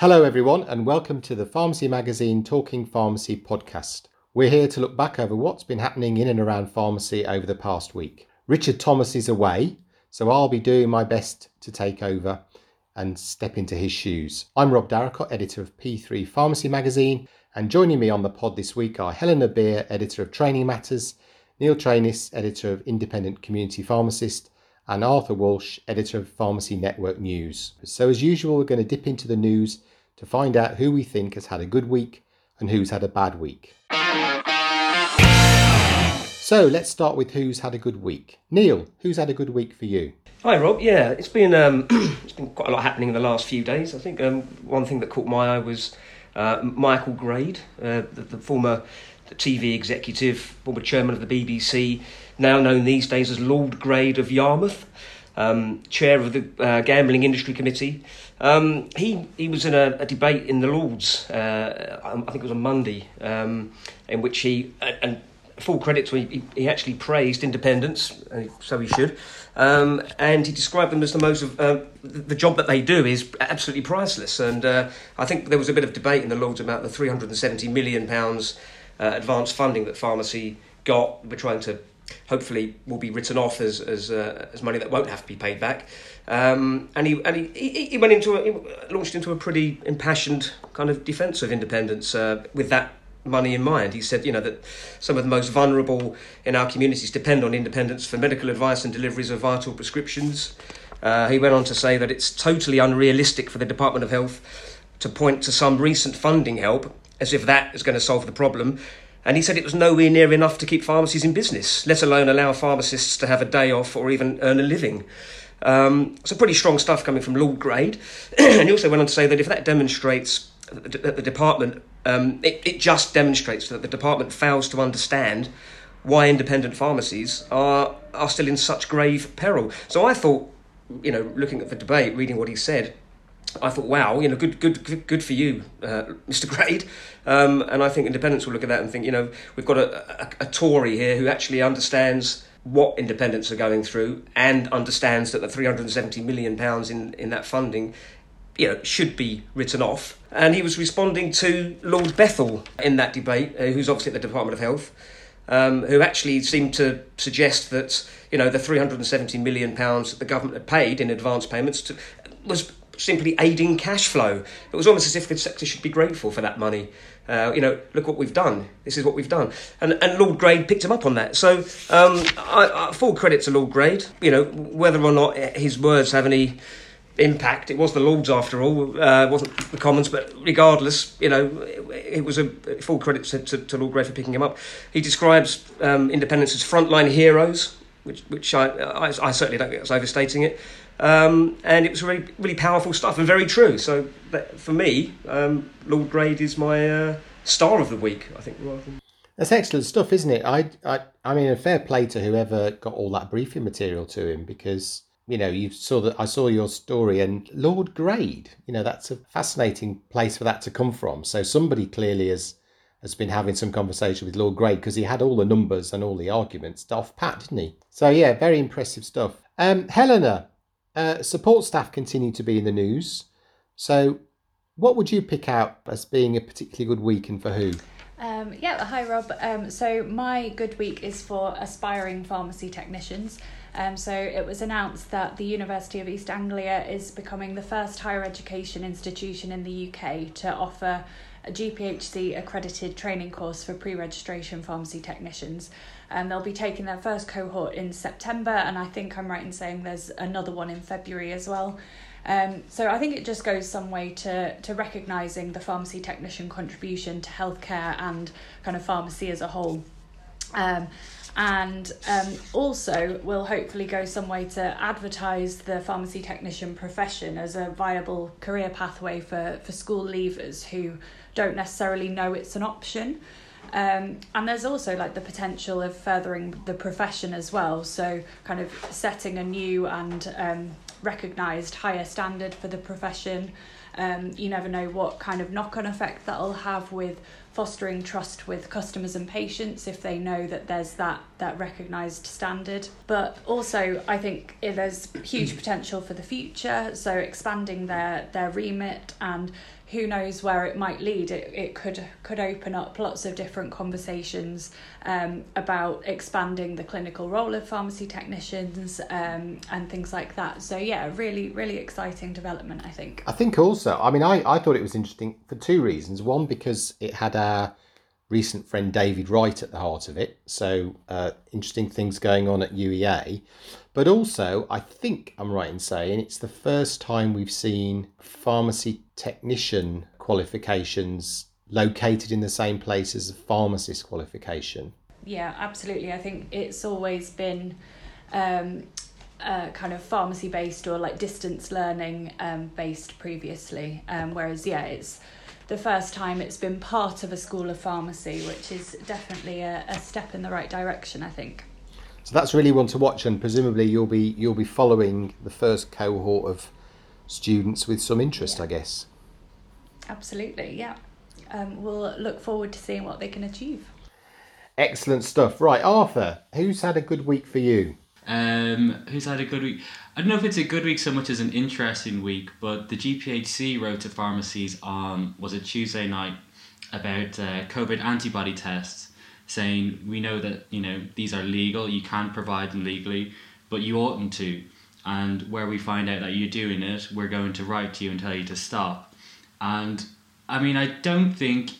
Hello, everyone, and welcome to the Pharmacy Magazine Talking Pharmacy podcast. We're here to look back over what's been happening in and around pharmacy over the past week. Richard Thomas is away, so I'll be doing my best to take over and step into his shoes. I'm Rob Darracott, editor of P3 Pharmacy Magazine, and joining me on the pod this week are Helena Beer, editor of Training Matters, Neil Trainis, editor of Independent Community Pharmacist, and Arthur Walsh, editor of Pharmacy Network News. So, as usual, we're going to dip into the news to find out who we think has had a good week and who's had a bad week. So, let's start with who's had a good week. Neil, who's had a good week for you? Hi Rob. Yeah, it's been um, it's been quite a lot happening in the last few days. I think um, one thing that caught my eye was uh, Michael Grade, uh, the, the, former TV executive, former chairman of the BBC, now known these days as Lord Grade of Yarmouth, um, chair of the uh, Gambling Industry Committee. Um, he he was in a, a debate in the Lords, uh, I think it was on Monday, um, in which he and full credit to him, he, he actually praised independents, so he should. Um, and he described them as the most of uh, the job that they do is absolutely priceless. And uh, I think there was a bit of debate in the Lords about the 370 million pounds uh, advance funding that pharmacy got. We're trying to hopefully will be written off as as, uh, as money that won't have to be paid back. Um, and he and he, he, he went into a, he launched into a pretty impassioned kind of defence of independence uh, with that money in mind. He said, you know, that some of the most vulnerable in our communities depend on independence for medical advice and deliveries of vital prescriptions. Uh, he went on to say that it's totally unrealistic for the Department of Health to point to some recent funding help as if that is going to solve the problem. And he said it was nowhere near enough to keep pharmacies in business, let alone allow pharmacists to have a day off or even earn a living. Um, so, pretty strong stuff coming from Lord Grade. and he also went on to say that if that demonstrates that the department, um, it, it just demonstrates that the department fails to understand why independent pharmacies are, are still in such grave peril. So, I thought, you know, looking at the debate, reading what he said, I thought, wow, you know, good, good, good for you, uh, Mr. Grade. Um, and I think independents will look at that and think, you know, we've got a, a, a Tory here who actually understands what independents are going through and understands that the 370 million pounds in, in that funding you know, should be written off. And he was responding to Lord Bethell in that debate, uh, who's obviously at the Department of Health, um, who actually seemed to suggest that you know the 370 million pounds that the government had paid in advance payments to, was simply aiding cash flow. It was almost as if the sector should be grateful for that money. Uh, you know, look what we've done. This is what we've done. And, and Lord Grade picked him up on that. So, um, I, I, full credit to Lord Grade. You know, whether or not his words have any impact, it was the Lords after all, uh, wasn't the Commons, but regardless, you know, it, it was a full credit to, to, to, Lord Grade for picking him up. He describes um, independence as frontline heroes, which, which I, I, I certainly don't think that's overstating it. Um, and it was really, really powerful stuff and very true. So for me, um, Lord Grade is my uh, star of the week. I think. That's excellent stuff, isn't it? I, I, I mean, a fair play to whoever got all that briefing material to him because you know you saw that I saw your story and Lord Grade. You know, that's a fascinating place for that to come from. So somebody clearly has has been having some conversation with Lord Grade because he had all the numbers and all the arguments off pat, didn't he? So yeah, very impressive stuff. Um, Helena, uh, support staff continue to be in the news. So, what would you pick out as being a particularly good week and for who? Um, yeah, hi Rob. Um, so, my good week is for aspiring pharmacy technicians. Um, so, it was announced that the University of East Anglia is becoming the first higher education institution in the UK to offer a GPHC accredited training course for pre registration pharmacy technicians and they'll be taking their first cohort in September, and I think I'm right in saying there's another one in February as well. Um, so I think it just goes some way to to recognising the pharmacy technician contribution to healthcare and kind of pharmacy as a whole. Um, and um, also will hopefully go some way to advertise the pharmacy technician profession as a viable career pathway for, for school leavers who don't necessarily know it's an option. Um, and there's also like the potential of furthering the profession as well. So, kind of setting a new and um, recognised higher standard for the profession. Um, you never know what kind of knock on effect that'll have with fostering trust with customers and patients if they know that there's that that recognised standard. But also, I think there's huge potential for the future. So expanding their their remit and who knows where it might lead. It, it could could open up lots of different conversations um, about expanding the clinical role of pharmacy technicians um, and things like that. So yeah, really really exciting development. I think. I think also, I mean, I, I thought it was interesting for two reasons. One because it had our recent friend David Wright at the heart of it, so uh, interesting things going on at UEA. But also, I think I'm right in saying it's the first time we've seen pharmacy technician qualifications located in the same place as a pharmacist qualification. Yeah, absolutely. I think it's always been um, uh, kind of pharmacy based or like distance learning um, based previously, um, whereas, yeah, it's the first time it's been part of a school of pharmacy, which is definitely a, a step in the right direction, I think. So that's really one to watch, and presumably you'll be you'll be following the first cohort of students with some interest, Yeah. I guess. Absolutely, yeah. Um, we'll look forward to seeing what they can achieve. Excellent stuff. Right, Arthur, who's had a good week for you? Um, who's had a good week? I don't know if it's a good week so much as an interesting week, but the GPHC wrote to pharmacies on was it Tuesday night about uh, COVID antibody tests, saying we know that you know these are legal, you can provide them legally, but you oughtn't to, and where we find out that you're doing it, we're going to write to you and tell you to stop. And I mean, I don't think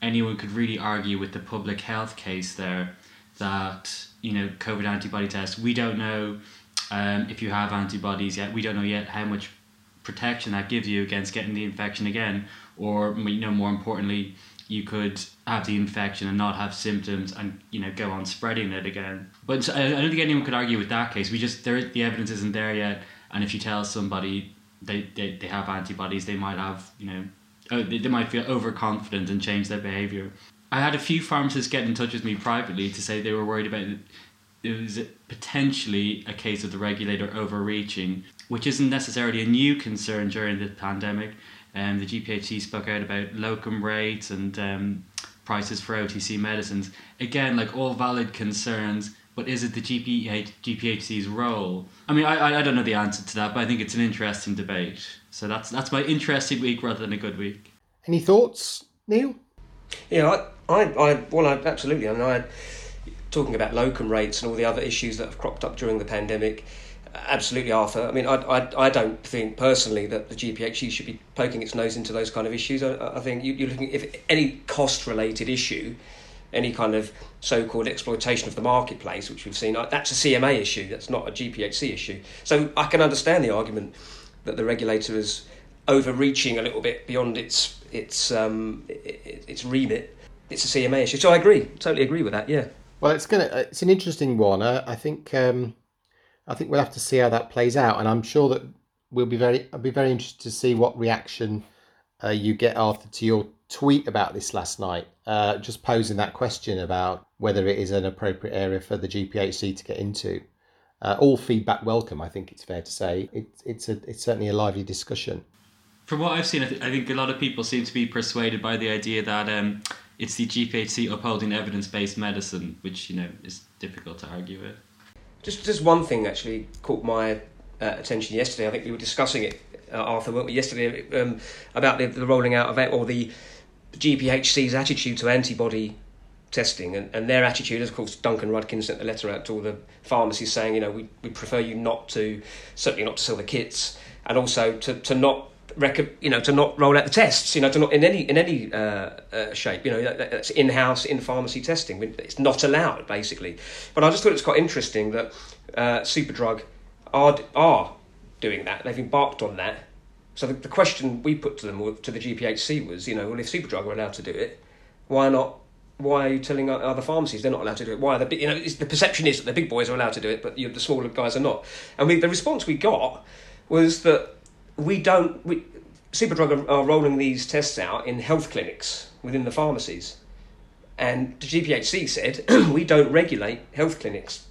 anyone could really argue with the public health case there that you know COVID antibody tests. We don't know um, if you have antibodies yet. We don't know yet how much protection that gives you against getting the infection again, or you know more importantly, you could have the infection and not have symptoms and you know go on spreading it again. But I don't think anyone could argue with that case. We just there the evidence isn't there yet, and if you tell somebody they, they, they have antibodies, they might have you know oh, they, they might feel overconfident and change their behavior. I had a few pharmacists get in touch with me privately to say they were worried about it. It was potentially a case of the regulator overreaching, which isn't necessarily a new concern during the pandemic. Um, the GPHC spoke out about locum rates and um, prices for OTC medicines. Again, like all valid concerns, but is it the GPH, GPHC's role? I mean, I, I- I don't know the answer to that, but I think it's an interesting debate. So that's that's my interesting week rather than a good week. Any thoughts, Neil? Yeah, I, I, I well, I, absolutely. I mean, I talking about locum rates and all the other issues that have cropped up during the pandemic. Absolutely, Arthur. I mean, I, I, I don't think personally that the GPHC should be poking its nose into those kind of issues. I, I think you, you're looking if any cost-related issue, any kind of so-called exploitation of the marketplace, which we've seen, uh, that's a CMA issue. That's not a GPHC issue. So I can understand the argument that the regulator is overreaching a little bit beyond its its um, its remit. It's a CMA issue. So I agree, totally agree with that. Yeah. Well, it's gonna. It's an interesting one. I, I think. Um, I think we'll have to see how that plays out, and I'm sure that we'll be very. I'll be very interested to see what reaction uh, you get, Arthur, to your tweet about this last night. Uh, just posing that question about whether it is an appropriate area for the GPHC to get into. Uh, all feedback welcome. I think it's fair to say. It, it's a. It's certainly a lively discussion. From what I've seen, I, th- I think a lot of people seem to be persuaded by the idea that um, it's the GPHC upholding evidence-based medicine, which you know is difficult to argue with. Just just one thing actually caught my uh, attention yesterday. I think we were discussing it, uh, Arthur, weren't we, yesterday um, about the, the rolling out of or the GPHC's attitude to antibody testing and, and their attitude. Of course, Duncan Rudkin sent the letter out to all the pharmacies saying, you know, we, we prefer you not to, certainly not to sell the kits, and also to, to not rec- you know, to not roll out the tests, you know, to not in any in any uh, uh, shape, you know, that, that's in-house in pharmacy testing. It's not allowed, basically. But I just thought it was quite interesting that uh, Superdrug are are doing that. They've embarked on that. So the, the question we put to them, to the GPHC, was, you know, well, if Superdrug are allowed to do it, why not? Why are you telling other pharmacies they're not allowed to do it? Why are the you know, it's, the perception is that the big boys are allowed to do it, but you, the smaller guys are not. And we, the response we got was that we don't. We, Superdrug are, are rolling these tests out in health clinics within the pharmacies, and the GPHC said we don't regulate health clinics.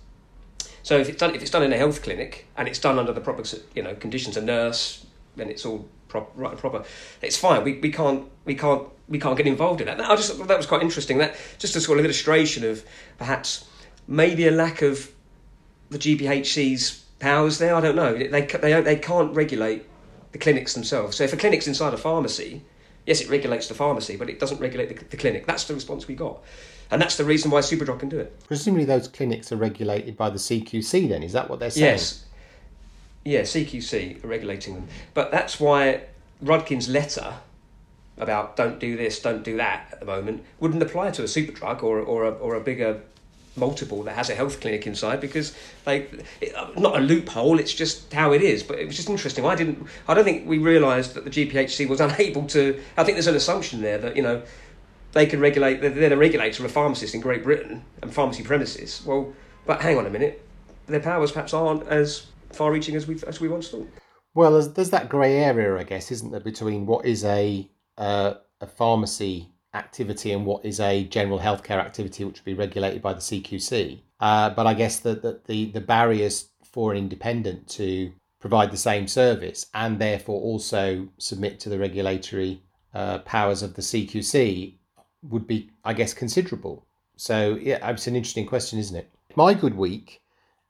So if it's done, if it's done in a health clinic and it's done under the proper, you know, conditions, a nurse, and it's all prop, right and proper, it's fine. We, we can't we can't we can't get involved in that. I just that was quite interesting. That just a sort of illustration of perhaps maybe a lack of the GPHC's powers there. I don't know. They they they can't regulate the clinics themselves. So if a clinic's inside a pharmacy, yes, it regulates the pharmacy, but it doesn't regulate the, the clinic. That's the response we got. And that's the reason why Superdrug can do it. Presumably, those clinics are regulated by the CQC. Then is that what they're saying? Yes. Yeah, CQC are regulating them, but that's why Rudkin's letter about don't do this, don't do that at the moment wouldn't apply to a Superdrug or or a, or a bigger multiple that has a health clinic inside because they it, not a loophole it's just how it is but it was just interesting. I didn't i don't think we realized that the gphc was unable to i think there's an assumption there that you know they can regulate they're the regulator of pharmacists in great britain and pharmacy premises. Well but hang on a minute their powers perhaps aren't as far reaching as we as we once thought. Well there's, there's that grey area i guess isn't there between what is a uh, a pharmacy activity and what is a general healthcare activity which would be regulated by the CQC. Uh, but I guess that the, the, the barriers for an independent to provide the same service and therefore also submit to the regulatory uh, powers of the CQC would be, I guess, considerable. So, yeah, it's an interesting question, isn't it? My good week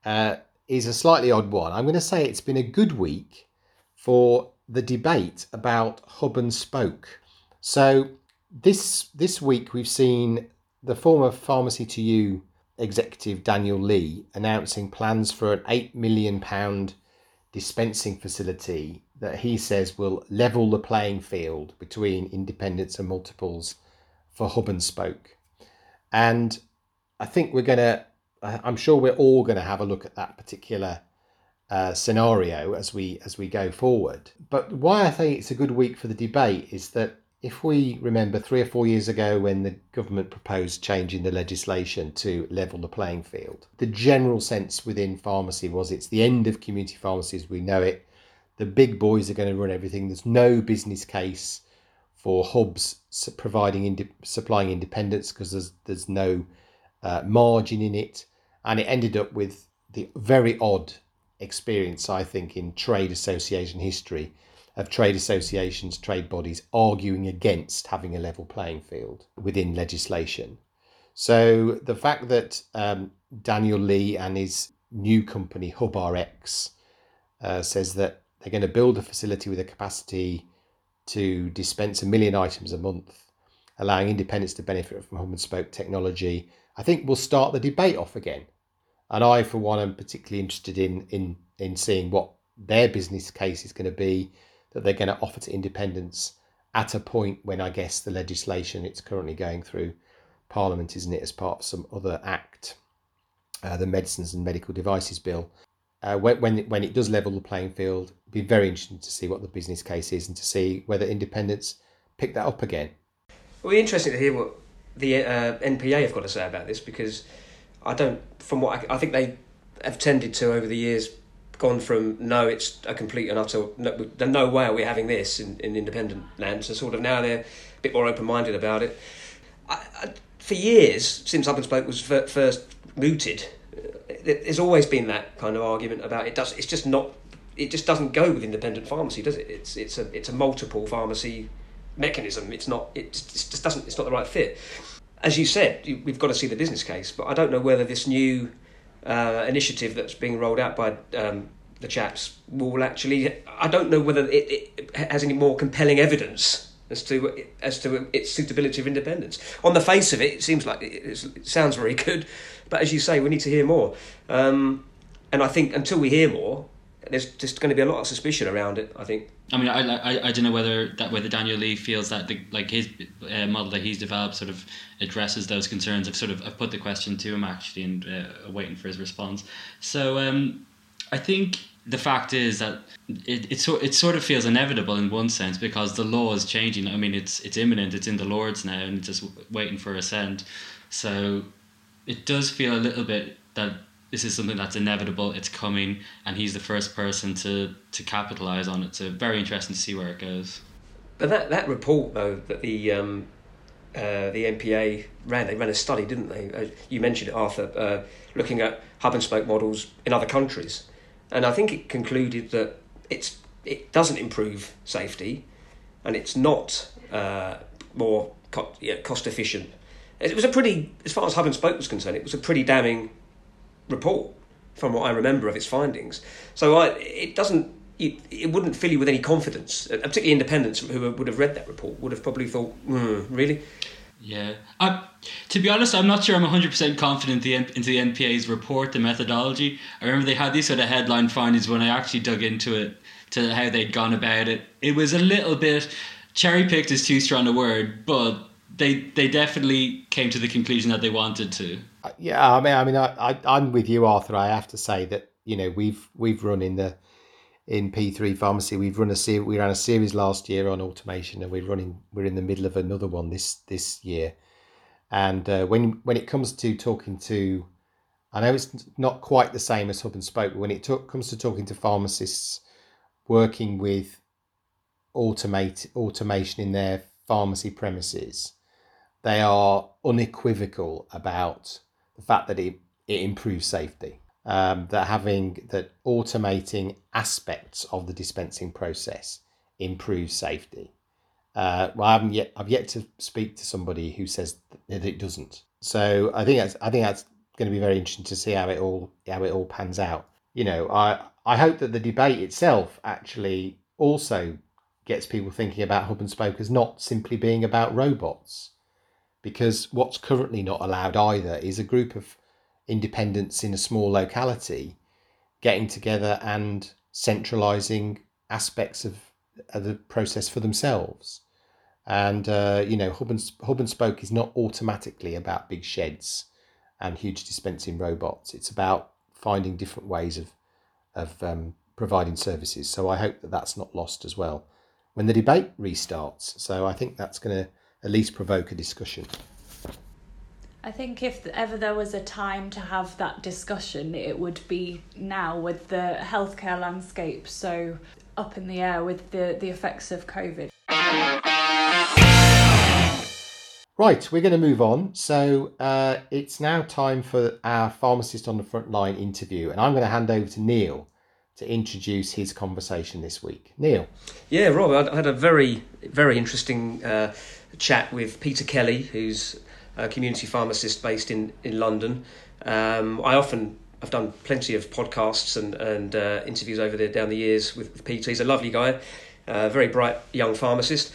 uh, is a slightly odd one. I'm going to say it's been a good week for the debate about hub and spoke. So, this this week we've seen the former Pharmacy2U executive Daniel Lee announcing plans for an eight million pound dispensing facility that he says will level the playing field between independents and multiples for hub and spoke. And I think we're going to, I'm sure we're all going to have a look at that particular uh, scenario as we as we go forward. But why I think it's a good week for the debate is that if we remember three or four years ago when the government proposed changing the legislation to level the playing field, the general sense within pharmacy was it's the end of community pharmacies, we know it. The big boys are going to run everything. There's no business case for hubs providing indi- supplying independence because there's there's no uh, margin in it, and it ended up with the very odd experience I think in trade association history of trade associations, trade bodies arguing against having a level playing field within legislation. So the fact that um, Daniel Lee and his new company HubRx uh, says that they're going to build a facility with a capacity to dispense a million items a month, allowing independents to benefit from hub and spoke technology, I think will start the debate off again. And I, for one, am particularly interested in in in seeing what their business case is going to be that they're going to offer to independents at a point when I guess the legislation it's currently going through Parliament, isn't it, as part of some other act, uh, the Medicines and Medical Devices Bill. Uh, when when it, when it does level the playing field, it'd be very interesting to see what the business case is and to see whether independents pick that up again. It'll be interesting to hear what the uh, NPA have got to say about this because I don't, from what I, I think they have tended to over the years gone from no, it's a complete and utter no, no way are we having this in, in independent land So sort of now they're a bit more open minded about it. I, I, for years since Hub and Spoke was first mooted, uh, there's always been that kind of argument about it. Does it's just not it just doesn't go with independent pharmacy, does it? It's it's a it's a multiple pharmacy mechanism. It's not it just doesn't it's not the right fit. As you said, we've got to see the business case, but I don't know whether this new uh, initiative that's being rolled out by um, the chaps will actually. I don't know whether it, it, has any more compelling evidence as to as to its suitability of independence. On the face of it, it seems like it, it sounds very good, but as you say, we need to hear more. Um, and I think until we hear more, there's just going to be a lot of suspicion around it. I think. I mean, I, I, I don't know whether that whether Daniel Lee feels that the like his uh, model that he's developed sort of addresses those concerns. I've sort of I've put the question to him actually and uh, waiting for his response. So um, I think the fact is that it it, so, it sort of feels inevitable in one sense because the law is changing. I mean, it's it's imminent. It's in the Lords now and it's just waiting for assent. So it does feel a little bit that this is something that's inevitable. It's coming, and he's the first person to to capitalize on it. So very interesting to see where it goes. But that that report though that the um, uh, the NPA ran, they ran a study, didn't they? Uh, you mentioned it, Arthur, uh, looking at hub and spoke models in other countries, and I think it concluded that it's it doesn't improve safety, and it's not uh, more co- yeah, cost efficient. It was a pretty, as far as hub and spoke was concerned, it was a pretty damning report from what I remember of its findings. So I, it doesn't, it, it wouldn't fill you with any confidence. Uh, particularly independents who would have read that report would have probably thought, mm, really. Yeah. I, to be honest, I'm not sure I'm 100% confident the, into the NPA's report, the methodology. I remember they had these sort of headline findings when I actually dug into it, to how they'd gone about it. It was a little bit cherry picked is too strong a word, but they they definitely came to the conclusion that they wanted to. Yeah, I mean, I mean, I, I I'm with you, Arthur. I have to say that you know we've we've run in the in P3 pharmacy. We've run a series. We ran a series last year on automation, and we're running. We're in the middle of another one this this year. And uh, when when it comes to talking to, I know it's not quite the same as hub and spoke, but when it talk, comes to talking to pharmacists working with automate automation in their pharmacy premises, they are unequivocal about the fact that it, it improves safety. Um, that having that automating aspects of the dispensing process improves safety. Uh, well, I haven't yet. I've yet to speak to somebody who says that it doesn't. So I think that's. I think that's going to be very interesting to see how it all how it all pans out. You know, I I hope that the debate itself actually also gets people thinking about hub and spoke as not simply being about robots because what's currently not allowed either is a group of independents in a small locality getting together and centralizing aspects of, of the process for themselves. And uh, you know, hub and, hub and spoke is not automatically about big sheds and huge dispensing robots. It's about finding different ways of of um, providing services. So I hope that that's not lost as well when the debate restarts. So I think that's going to at least provoke a discussion. I think if ever there was a time to have that discussion, it would be now with the healthcare landscape so up in the air with the, the effects of COVID. Right, we're going to move on. So uh, it's now time for our pharmacist on the front line interview, and I'm going to hand over to Neil to introduce his conversation this week. Neil. Yeah, Rob, I had a very, very interesting uh, chat with Peter Kelly, who's a community pharmacist based in, in London. Um, I often I've done plenty of podcasts and, and uh, interviews over there down the years with, with Peter. He's a lovely guy, uh, very bright young pharmacist.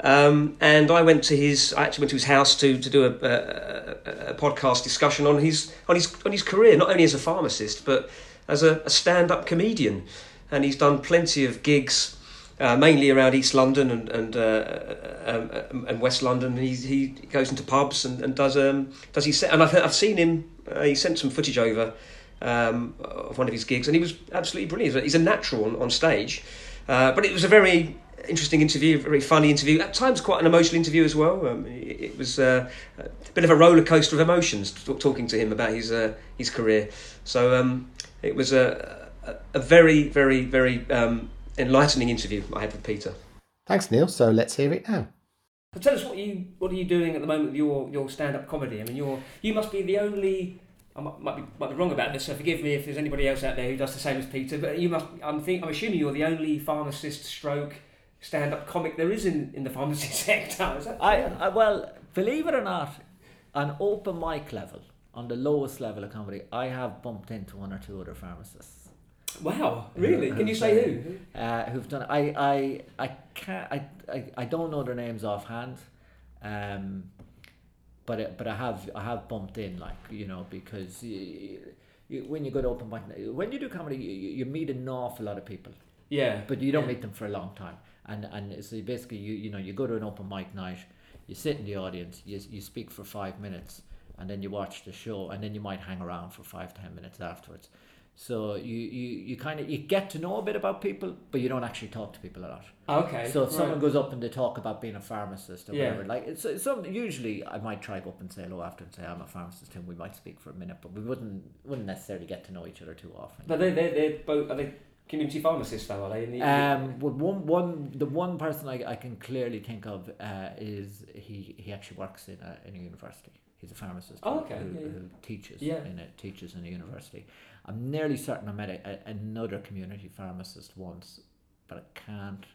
Um, and I went to his. I actually went to his house to to do a, a, a, podcast discussion on his on his on his career, not only as a pharmacist but as a, a stand up comedian. And he's done plenty of gigs uh, mainly around East London and and, uh, um, um, and West London. He he goes into pubs and, and does um does he set and I've I've seen him. Uh, he sent some footage over um, of one of his gigs, and he was absolutely brilliant. He's a natural on, on stage, uh, but it was a very interesting interview, a very funny interview. At times, quite an emotional interview as well. Um, it, it, was uh, a bit of a roller coaster of emotions talking to him about his uh, his career. So um, it was a, a, a very very very um, enlightening interview I had with Peter. Thanks, Neil. So let's hear it now. So tell us what you what are you doing at the moment with your, your stand up comedy? I mean, you're you must be the only. I might, might, be, might be wrong about this, so forgive me if there's anybody else out there who does the same as Peter. But you must. I'm think I'm assuming you're the only pharmacist stroke stand up comic there is in, in the pharmacy sector. Is that I, I well, believe it or not, on open mic level, on the lowest level of comedy, I have bumped into one or two other pharmacists. Wow, really? Can you say who? Uh, who've done it? I, I, I can't. I, I, I don't know their names offhand, um, but it, but I have I have bumped in like you know because you, you, when you go to open mic when you do comedy you, you meet an awful lot of people. Yeah. But you don't yeah. meet them for a long time, and and so basically you you know you go to an open mic night, you sit in the audience, you you speak for five minutes, and then you watch the show, and then you might hang around for five ten minutes afterwards so you, you, you kind of you get to know a bit about people, but you don't actually talk to people a lot. Okay. So if right. someone goes up and they talk about being a pharmacist or Yeah. whatever, like it's, it's some usually I might try go up and say hello after and say I'm a pharmacist and we might speak for a minute, but we wouldn't wouldn't necessarily get to know each other too often. But they they they're both are they community pharmacists though? Are they? In the, Um, well, one one the one person I, I can clearly think of uh, is he he actually works in a in a university. He's a pharmacist. Oh, who- okay, Who, yeah. who teaches Yeah. in a teaches in a university. I'm nearly certain I met a, a, another community pharmacist once, but I can't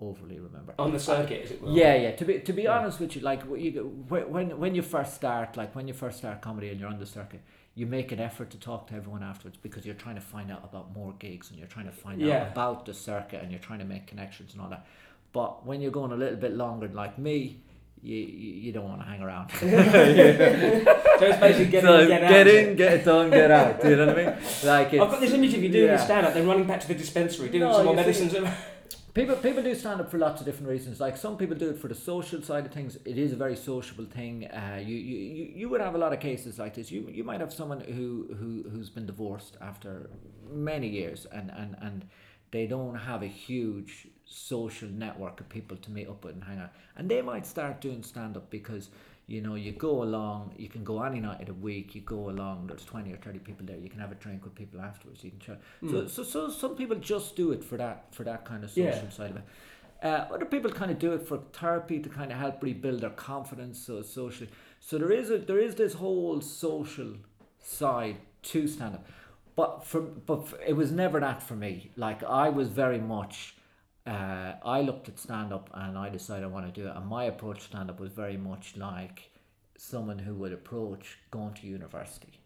overly remember. On the circuit, as it were. Yeah, yeah. To be to be Yeah. honest with you, like you, when when you first start, like when you first start comedy and you're on the circuit, you make an effort to talk to everyone afterwards because you're trying to find out about more gigs and you're trying to find Yeah. out about the circuit and you're trying to make connections and all that. But when you're going a little bit longer, like me, you you, don't want to hang around. So it's basically get So in, get get is in, get it done, get out. Do you know what I mean? Like it's, I've got this image of you doing yeah. stand up, then running back to the dispensary, doing No, some more see- medicines. People people do stand up for lots of different reasons. Like some people do it for the social side of things. It is a very sociable thing. Uh, you, you, you, you would have a lot of cases like this. You you might have someone who, who who's been divorced after many years and, and, and they don't have a huge social network of people to meet up with and hang out. And they might start doing stand up because you know you go along. You can go any night of the week. You go along. There's twenty or thirty people there. You can have a drink with people afterwards. You can chat. So, so so some people just do it for that for that kind of social Yeah. side of it. Uh, other people kind of do it for therapy to kind of help rebuild their confidence so socially. So there is a there is this whole social side to stand up, but for but for, it was never that for me. Like I was very much. Uh, I looked at stand up and I decided I want to do it. And my approach to stand up was very much like someone who would approach going to university.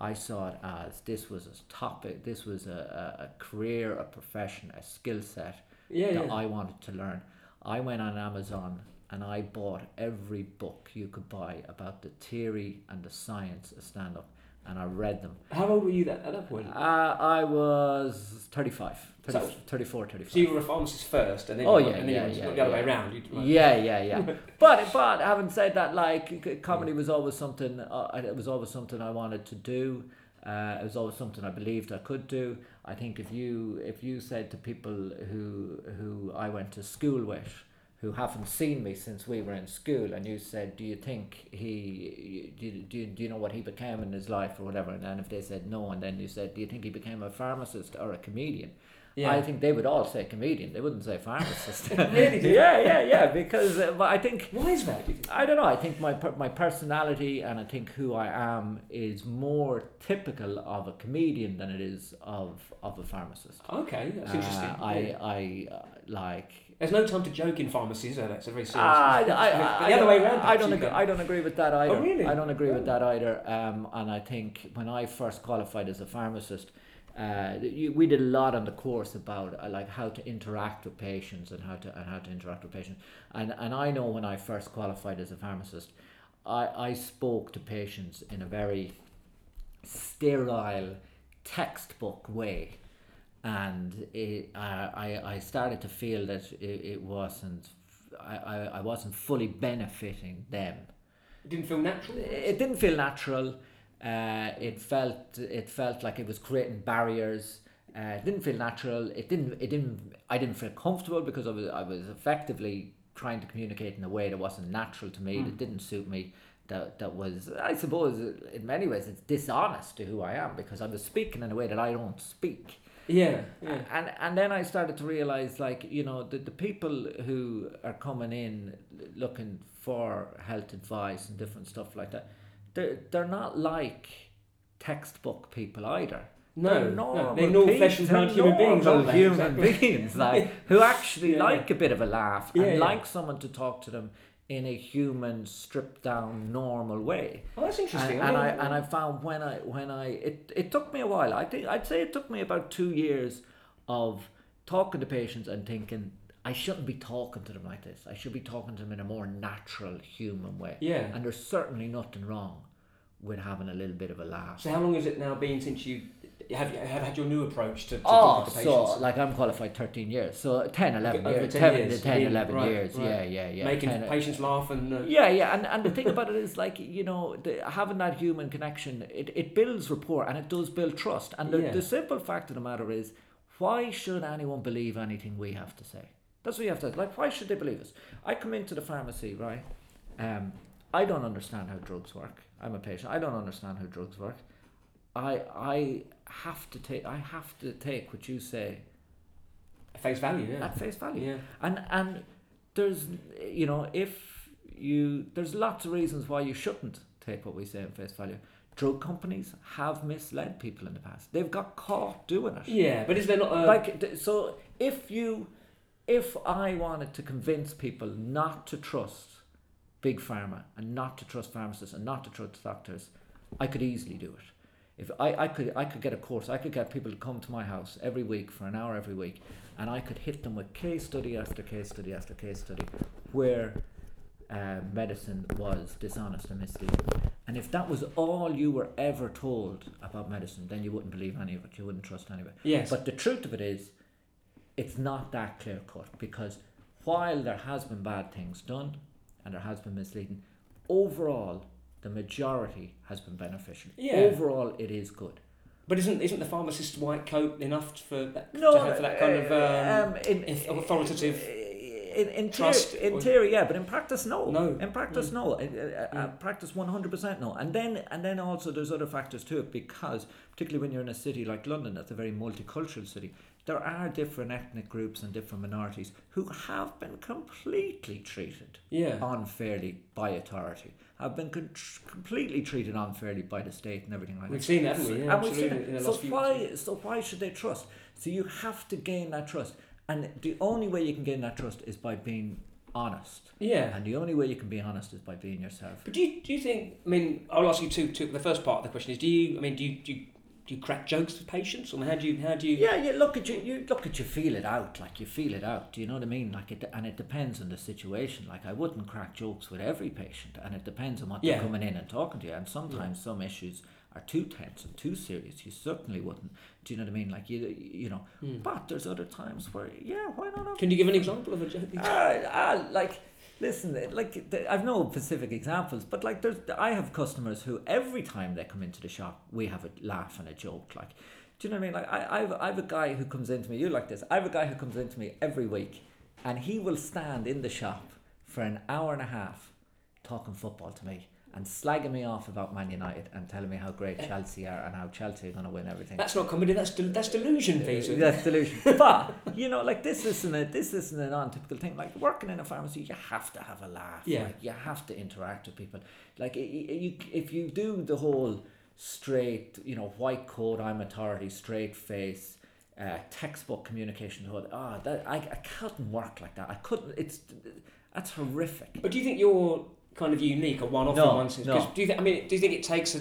I saw it as this was a topic, this was a, a, career, a profession, a skill set Yeah, that yeah. I wanted to learn. I went on Amazon and I bought every book you could buy about the theory and the science of stand up and I read them. How old were you that, at that point? Uh, I was 35, 30, So- 34, 35. So you were a pharmacist first, and then Oh, you, yeah, and then yeah, you yeah, went the other yeah. way around. You'd, like- Yeah, yeah, yeah. but but having said that, like comedy was always something. Uh, it was always something I wanted to do. Uh, it was always something I believed I could do. I think if you if you said to people who who I went to school with, who haven't seen me since we were in school, and you said, "Do you think he? Do you, do you, do you know what he became in his life or whatever?" And then if they said no, and then you said, "Do you think he became a pharmacist or a comedian?" Yeah. I think they would all say comedian. They wouldn't say pharmacist. Really? yeah, yeah, yeah. Because uh, I think Why is that? Do you think? I don't know. I think my my personality and I think who I am is more typical of a comedian than it is of of a pharmacist. Okay, that's interesting. Uh, I Yeah. I uh, like. There's no time to joke in pharmacy, is there? That's a very serious. I, I, I, the other way around. I don't agree, I don't agree with that either. Oh, really? I don't agree with Oh. that either. Um, and I think when I first qualified as a pharmacist, uh, you, we did a lot on the course about uh, like how to interact with patients and how to and how to interact with patients. And and I know when I first qualified as a pharmacist, I I spoke to patients in a very sterile textbook way and it, I, I I started to feel that it, it wasn't I, I, I wasn't fully benefiting them. It didn't feel natural. it didn't feel natural. Uh, it felt it felt like it was creating barriers. Uh, it didn't feel natural. It didn't it didn't I didn't feel comfortable because I was, I was effectively trying to communicate in a way that wasn't natural to me that didn't suit me that, that was I suppose in many ways it's dishonest to who I am because I was speaking in a way that I don't speak Yeah, yeah. and and then I started to realize like you know the, the people who are coming in looking for health advice and different stuff like that they're, they're not like textbook people either No, no, they're normal flesh and blood human beings, normal aren't human Exactly. beings like who actually Yeah, like a bit of a laugh Yeah, and yeah. like someone to talk to them in a human stripped down normal way Oh, that's interesting. and, and I mean, and I found when I when I it, it took me a while. I think I'd say it took me about two years of talking to patients and thinking I shouldn't be talking to them like this. I should be talking to them in a more natural, human way. Yeah. And there's certainly nothing wrong with having a little bit of a laugh. So how long has it now been since you have, have had your new approach to, to Oh, to patients? so like I'm qualified 13 years, so 10, 11 Over years, 10 10, years, 10, 11 Right, years, right. yeah, yeah, yeah. Making 10, patients laugh and uh, Yeah, yeah, and, and the thing about it is like you know the, having that human connection, it, it builds rapport and it does build trust. And the, Yeah. the simple fact of the matter is, why should anyone believe anything we have to say? That's what you have to like. Why should they believe us? I come into the pharmacy, right? Um, I don't understand how drugs work. I'm a patient. I don't understand how drugs work. I I have to take I have to take what you say at face value. Yeah. at face value Yeah. and and there's you know if you there's lots of reasons why you shouldn't take what we say at face value drug companies have misled people in the past. They've got caught doing it. Yeah, but is there not a Like so, if you, if I wanted to convince people not to trust big pharma and not to trust pharmacists and not to trust doctors, I could easily do it. If I, I could I could get a course, I could get people to come to my house every week for an hour every week, and I could hit them with case study after case study after case study, where uh, medicine was dishonest and misleading. And if that was all you were ever told about medicine, then you wouldn't believe any of it. You wouldn't trust any of it. Yes. But the truth of it is, it's not that clear cut because while there has been bad things done and there has been misleading, overall the majority has been beneficial. Yeah. Overall, it is good. But isn't isn't the pharmacist's white coat enough for that No, to have that kind of um, um, in, authoritative in, in trust theory, in theory, yeah, but in practice, no. No. In practice, Mm. no. In, uh, uh, practice, one hundred percent, no. And then, and then also, there's other factors to it because, particularly when you're in a city like London, that's a very multicultural city. There are different ethnic groups and different minorities who have been completely treated yeah. unfairly by authority, have been con- completely treated unfairly by the state and everything like We've that. seen that, we? Yeah, and we've seen in the So why, years. so why should they trust? So you have to gain that trust, and the only way you can gain that trust is by being honest. Yeah. And the only way you can be honest is by being yourself. But do you, do you think? I mean, I'll ask you two. two the first part of the question is: Do you? I mean, do you do you, do you crack jokes with patients, or how do you how do you? Yeah, you look at you, you look at you, feel it out, like you feel it out. Do you know what I mean? Like it, and it depends on the situation. Like I wouldn't crack jokes with every patient, and it depends on what Yeah. they're coming in and talking to you. And sometimes some issues are too tense and too serious. You certainly wouldn't. Do you know what I mean? Like you, you know. Hmm. But there's other times where, yeah, why not? have- Can you give an example of a joke? Ah, ah, like listen eh, like i've no specific examples but like there's i have customers who every time they come into the shop we have a laugh and a joke like do you know what i mean? Like I, I've, I've a guy who comes into me you like this i have a guy who comes into me every week and he will stand in the shop for an hour and a half talking football to me and slagging me off about Man United and telling me how great Chelsea are and how Chelsea are going to win everything. That's not comedy. That's del- that's delusion, Peter. That's delusion. but you know, like this isn't a this isn't a non-typical thing. Like working in a pharmacy, you have to have a laugh. Yeah. Like, you have to interact with people. Like you, if you do the whole straight, you know, white coat, I'm authority, straight face. Uh, textbook communication whole ah that I, I couldn't work like that I couldn't it's that's horrific But do you think you're kind of unique or one off No, in one sense? no. Do you think? I mean, do you think it takes a,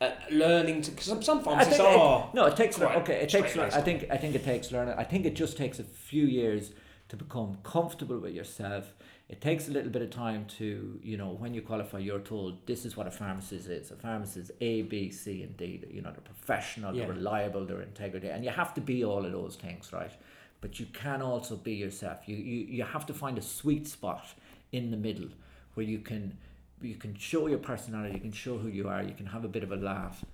a, a, a learning to? Because some some pharmacists are. it, no, it takes okay. It takes. I think. I think it takes learning. I think it just takes a few years to become comfortable with yourself. It takes a little bit of time to, you know, when you qualify, you're told this is what a pharmacist is. A pharmacist is A, B, C, and D. You know, they're professional, Yeah. they're reliable, they're integrity, and you have to be all of those things, right? But you can also be yourself. You you, you have to find a sweet spot in the middle where you can you can show your personality, you can show who you are, you can have a bit of a laugh,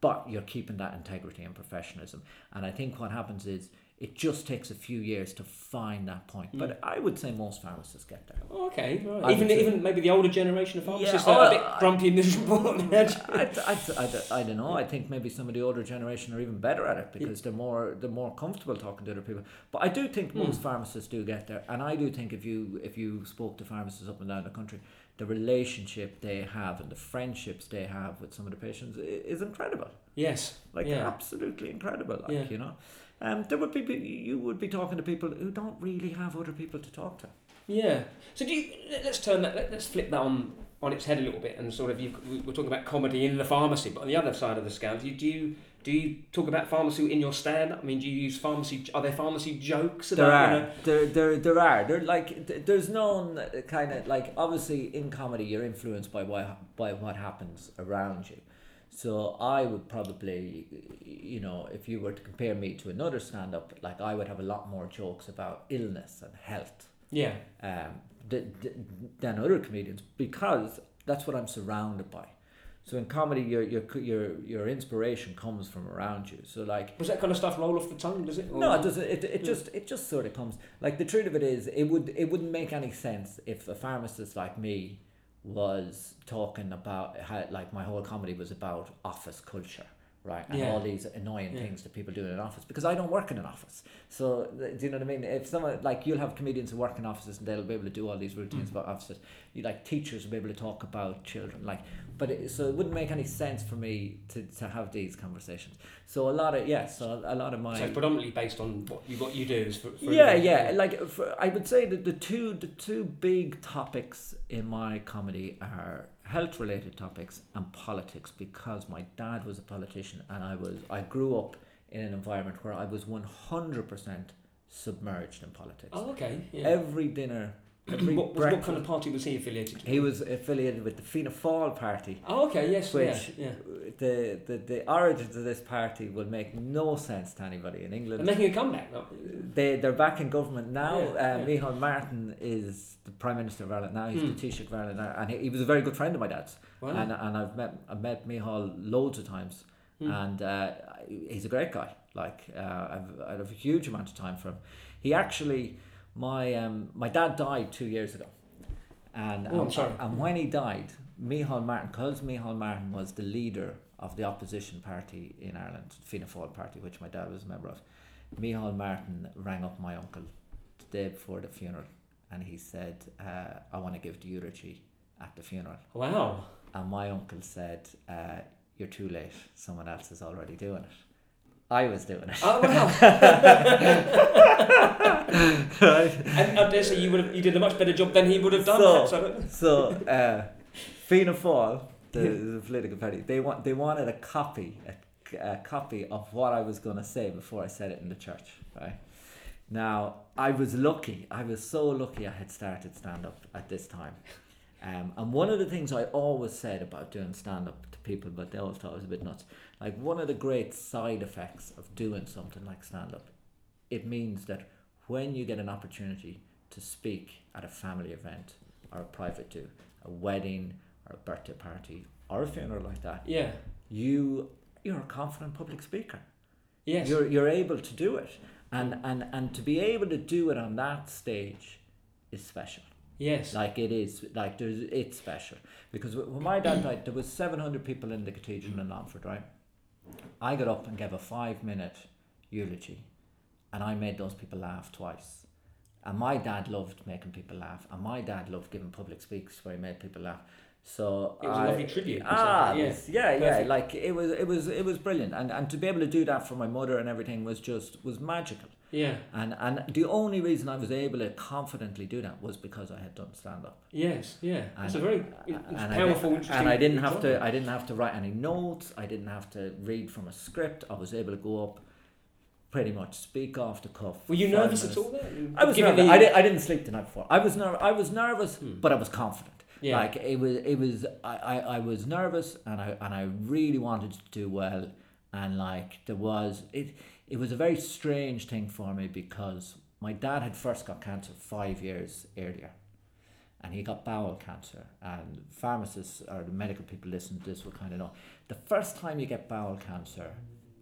but you're keeping that integrity and professionalism. And I think what happens is it just takes a few years to find that point. But mm. I would say most pharmacists get there. Oh, okay, right. I even say- even maybe the older generation of pharmacists Yeah, are a bit I- grumpy and miserable. I, I, I, I don't know. I think maybe some of the older generation are even better at it because they're more they're more comfortable talking to other people. But I do think hmm. most pharmacists do get there, and I do think if you if you spoke to pharmacists up and down the country, the relationship they have and the friendships they have with some of the patients is incredible. yes, Like yeah. absolutely incredible. Like Yeah. you know, um, there would be you would be talking to people who don't really have other people to talk to. Yeah. So do you? let- Let's turn that. let- Let's flip that on on its head a little bit and sort of you. We're talking about comedy in the pharmacy, but on the other side of the scale, do you do you, do you talk about pharmacy in your stand? I mean, do you use pharmacy? Are there pharmacy jokes? There are, you know- there, there, there are. There like, there's known kind of like obviously in comedy you're influenced by what by what happens around you. So I would probably, you know, if you were to compare me to another stand-up, like I would have a lot more jokes about illness and health Yeah. um, th- th- than other comedians because that's what I'm surrounded by. So in comedy, your your your your inspiration comes from around you. So like Does that kind of stuff roll off the tongue? Does it? no, it doesn't. It, it just it just sort of comes. Like the truth of it is, it would it wouldn't make any sense if a pharmacist like me was talking about how like my whole comedy was about office culture, right? And Yeah. all these annoying Yeah. things that people do in an office because I don't work in an office. So do you know what I mean? If someone like you'll have comedians who work in offices and they'll be able to do all these routines Mm. about offices. You like teachers will be able to talk about children, like. But it, so it wouldn't make any sense for me to, to have these conversations. So a lot of yeah, so a lot of my So predominantly based on what you what you do is for, for yeah, yeah. Like for, I would say that the two the two big topics in my comedy are health related topics and politics because my dad was a politician and I was I grew up in an environment where I was one hundred percent submerged in politics. Oh, okay. Yeah. Every dinner, what, what kind of party was he affiliated to? he was affiliated with the Fianna Fáil party. Oh, okay. Yes. Which yeah. yeah. the, the the origins of this party will make no sense to anybody in England. They're making a comeback. No? They they're back in government now. Yeah, uh. Micheál Martin is the prime minister of Ireland now. He's Hmm. the Taoiseach of Ireland now, and he, he was a very good friend of my dad's. Wow. And and I've met I've met Micheál loads of times, Hmm. and uh, he's a great guy. Like uh, I've I have a huge amount of time for him. He actually my um my dad died two years ago, and Oh, I'm and- sorry. and when he died, Micheál Martin, because Micheál Martin was the leader of the opposition party in Ireland, Fianna Fáil party, which my dad was a member of. Micheál Martin rang up my uncle the day before the funeral and he said, uh, I want to give the eulogy at the funeral. Wow. And my uncle said, uh, You're too late. Someone else is already doing it. I was doing it. Oh wow. and I dare say you would have, you did a much better job than he would have done. So- perhaps. so, uh, Fianna Fáil, the, the political party, they want they wanted a copy, a, a copy of what I was going to say before I said it in the church, right? Now, I was lucky. I was so lucky I had started stand up at this time. Um, and one of the things I always said about doing stand up people, but they always thought I was a bit nuts, like one of the great side effects of doing something like stand up, it means that when you get an opportunity to speak at a family event or a private do, a wedding or a birthday party or a funeral like that, yeah. you you're a confident public speaker. Yes. You're you're able to do it. And and and to be able to do it on that stage is special. Yes. Like it is like there's it's special. Because when my dad died there was seven hundred people in the cathedral in Longford, right? I got up and gave a five minute eulogy and I made those people laugh twice. And my dad loved making people laugh, and my dad loved giving public speaks where he made people laugh. So It was a I- lovely tribute, Ah, yeah. yeah, yeah, yeah. Like it was, it was, it was brilliant, and and to be able to do that for my mother and everything was just was magical. Yeah. And and the only reason I was able to confidently do that was because I had done stand up. Yes. Yeah. It's a very it's and I powerful. didn't- and I didn't have to. I didn't have to write any notes I didn't have to read from a script I was able to go up pretty much speak off the cuff Were you nervous at all? Then? I was nervous. the- I, did, I didn't sleep the night before I was ner- I was nervous Hmm. but I was confident Yeah. like it was it was I, I, I was nervous and I and I really wanted to do well and like there was it it was a very strange thing for me because my dad had first got cancer five years earlier and he got bowel cancer and pharmacists or the medical people listening to this will kind of know. The first time you get bowel cancer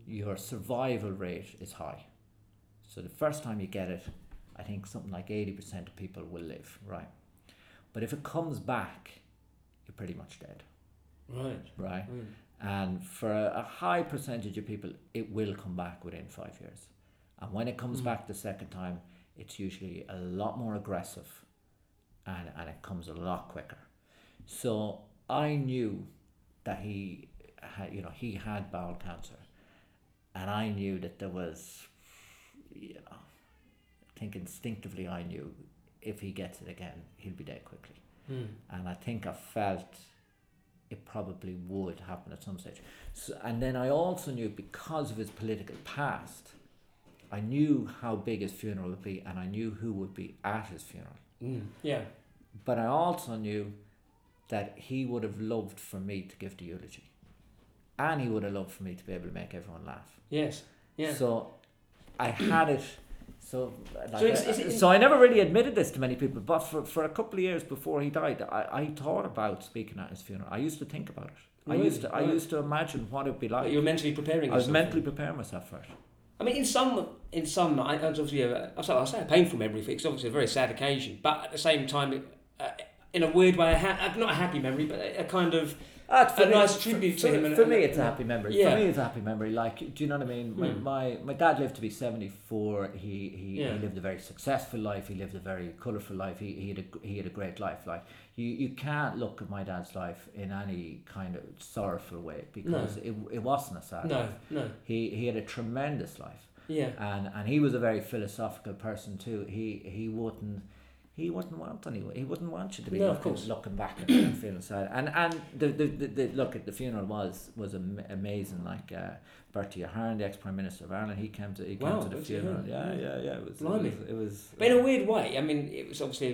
your survival rate is high. So the first time you get it i think something like 80% of people will live right? But if it comes back you're pretty much dead. Right. right? Mm. And for a, high percentage of people it will come back within five years and when it comes Mm. back the second time it's usually a lot more aggressive and, and it comes a lot quicker so i knew that he had you know he had bowel cancer and i knew that there was you know i think instinctively i knew if he gets it again he'll be dead quickly Mm. and I think I felt it probably would happen at some stage. So, and then I also knew because of his political past, I knew how big his funeral would be, and I knew who would be at his funeral. Mm. Yeah. But I also knew that he would have loved for me to give the eulogy, and he would have loved for me to be able to make everyone laugh. Yes. Yeah. So I had it. So, like, So it's- uh, is it- so I never really admitted this to many people, but for, for a couple of years before he died, I, I thought about speaking at his funeral. I used to think about it. I used to I Right. used to imagine what it'd be Like you're mentally preparing I was yourself. mentally preparing myself for it. I mean, in some, in some, I, obviously, a, I say, a painful memory for. It's obviously a very sad occasion, but at the same time, it, uh, in a weird way, a ha- not a happy memory, but a, a kind of Ah, for a me- nice tribute to for, him. and- For me, it's a happy memory. Yeah. For me, it's a happy memory. Like, do you know what I mean? My Hmm. my, my dad lived to be seventy four. He he, Yeah. he lived a very successful life. He lived a very colourful life. He, he had a he had a great life. Like you, you can't look at my dad's life in any kind of sorrowful way because it, it wasn't a sad No, life. no. He he had a tremendous life Yeah. and and he was a very philosophical person too. He he wouldn't he wouldn't want anyone. He wouldn't want you to be No, of looking, course. looking back and, and feeling sad. And and the the, the, the look at the funeral was was am- amazing. Like uh, Bertie Ahern, the ex prime minister of Ireland, he came to he came Wow, to the funeral. Yeah, yeah. yeah, yeah. It was Blimey. it was. It was But in a weird way, I mean, it was obviously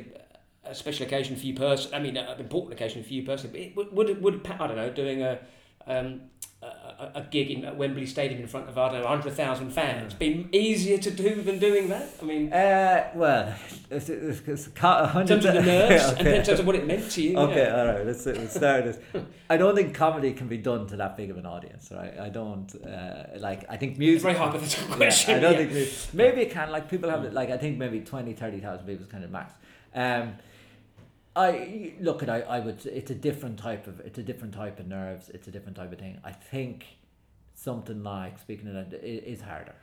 a, a special occasion for you personally. I mean, an important occasion for you personally. But it would, would, would I don't know, doing a, um, a, gig in at Wembley Stadium in front of, I don't know, 100,000 fans been easier to do than doing that? I mean, uh, well, it's, it's, it's in terms of the nerves and Okay. in terms of what it meant to you. Okay, yeah. all right. Let's, let's start this. I don't think comedy can be done to that big of an audience, right? I don't uh, like. I think It's music. a very hypothetical Yeah, question. I don't yeah. think maybe it can. Like people have it. Like I think maybe 20, 30,000 people is kind of max. Um, I look at. I, I would. It's a different type of. It's a different type of nerves. It's a different type of thing. I think something like speaking of that is harder.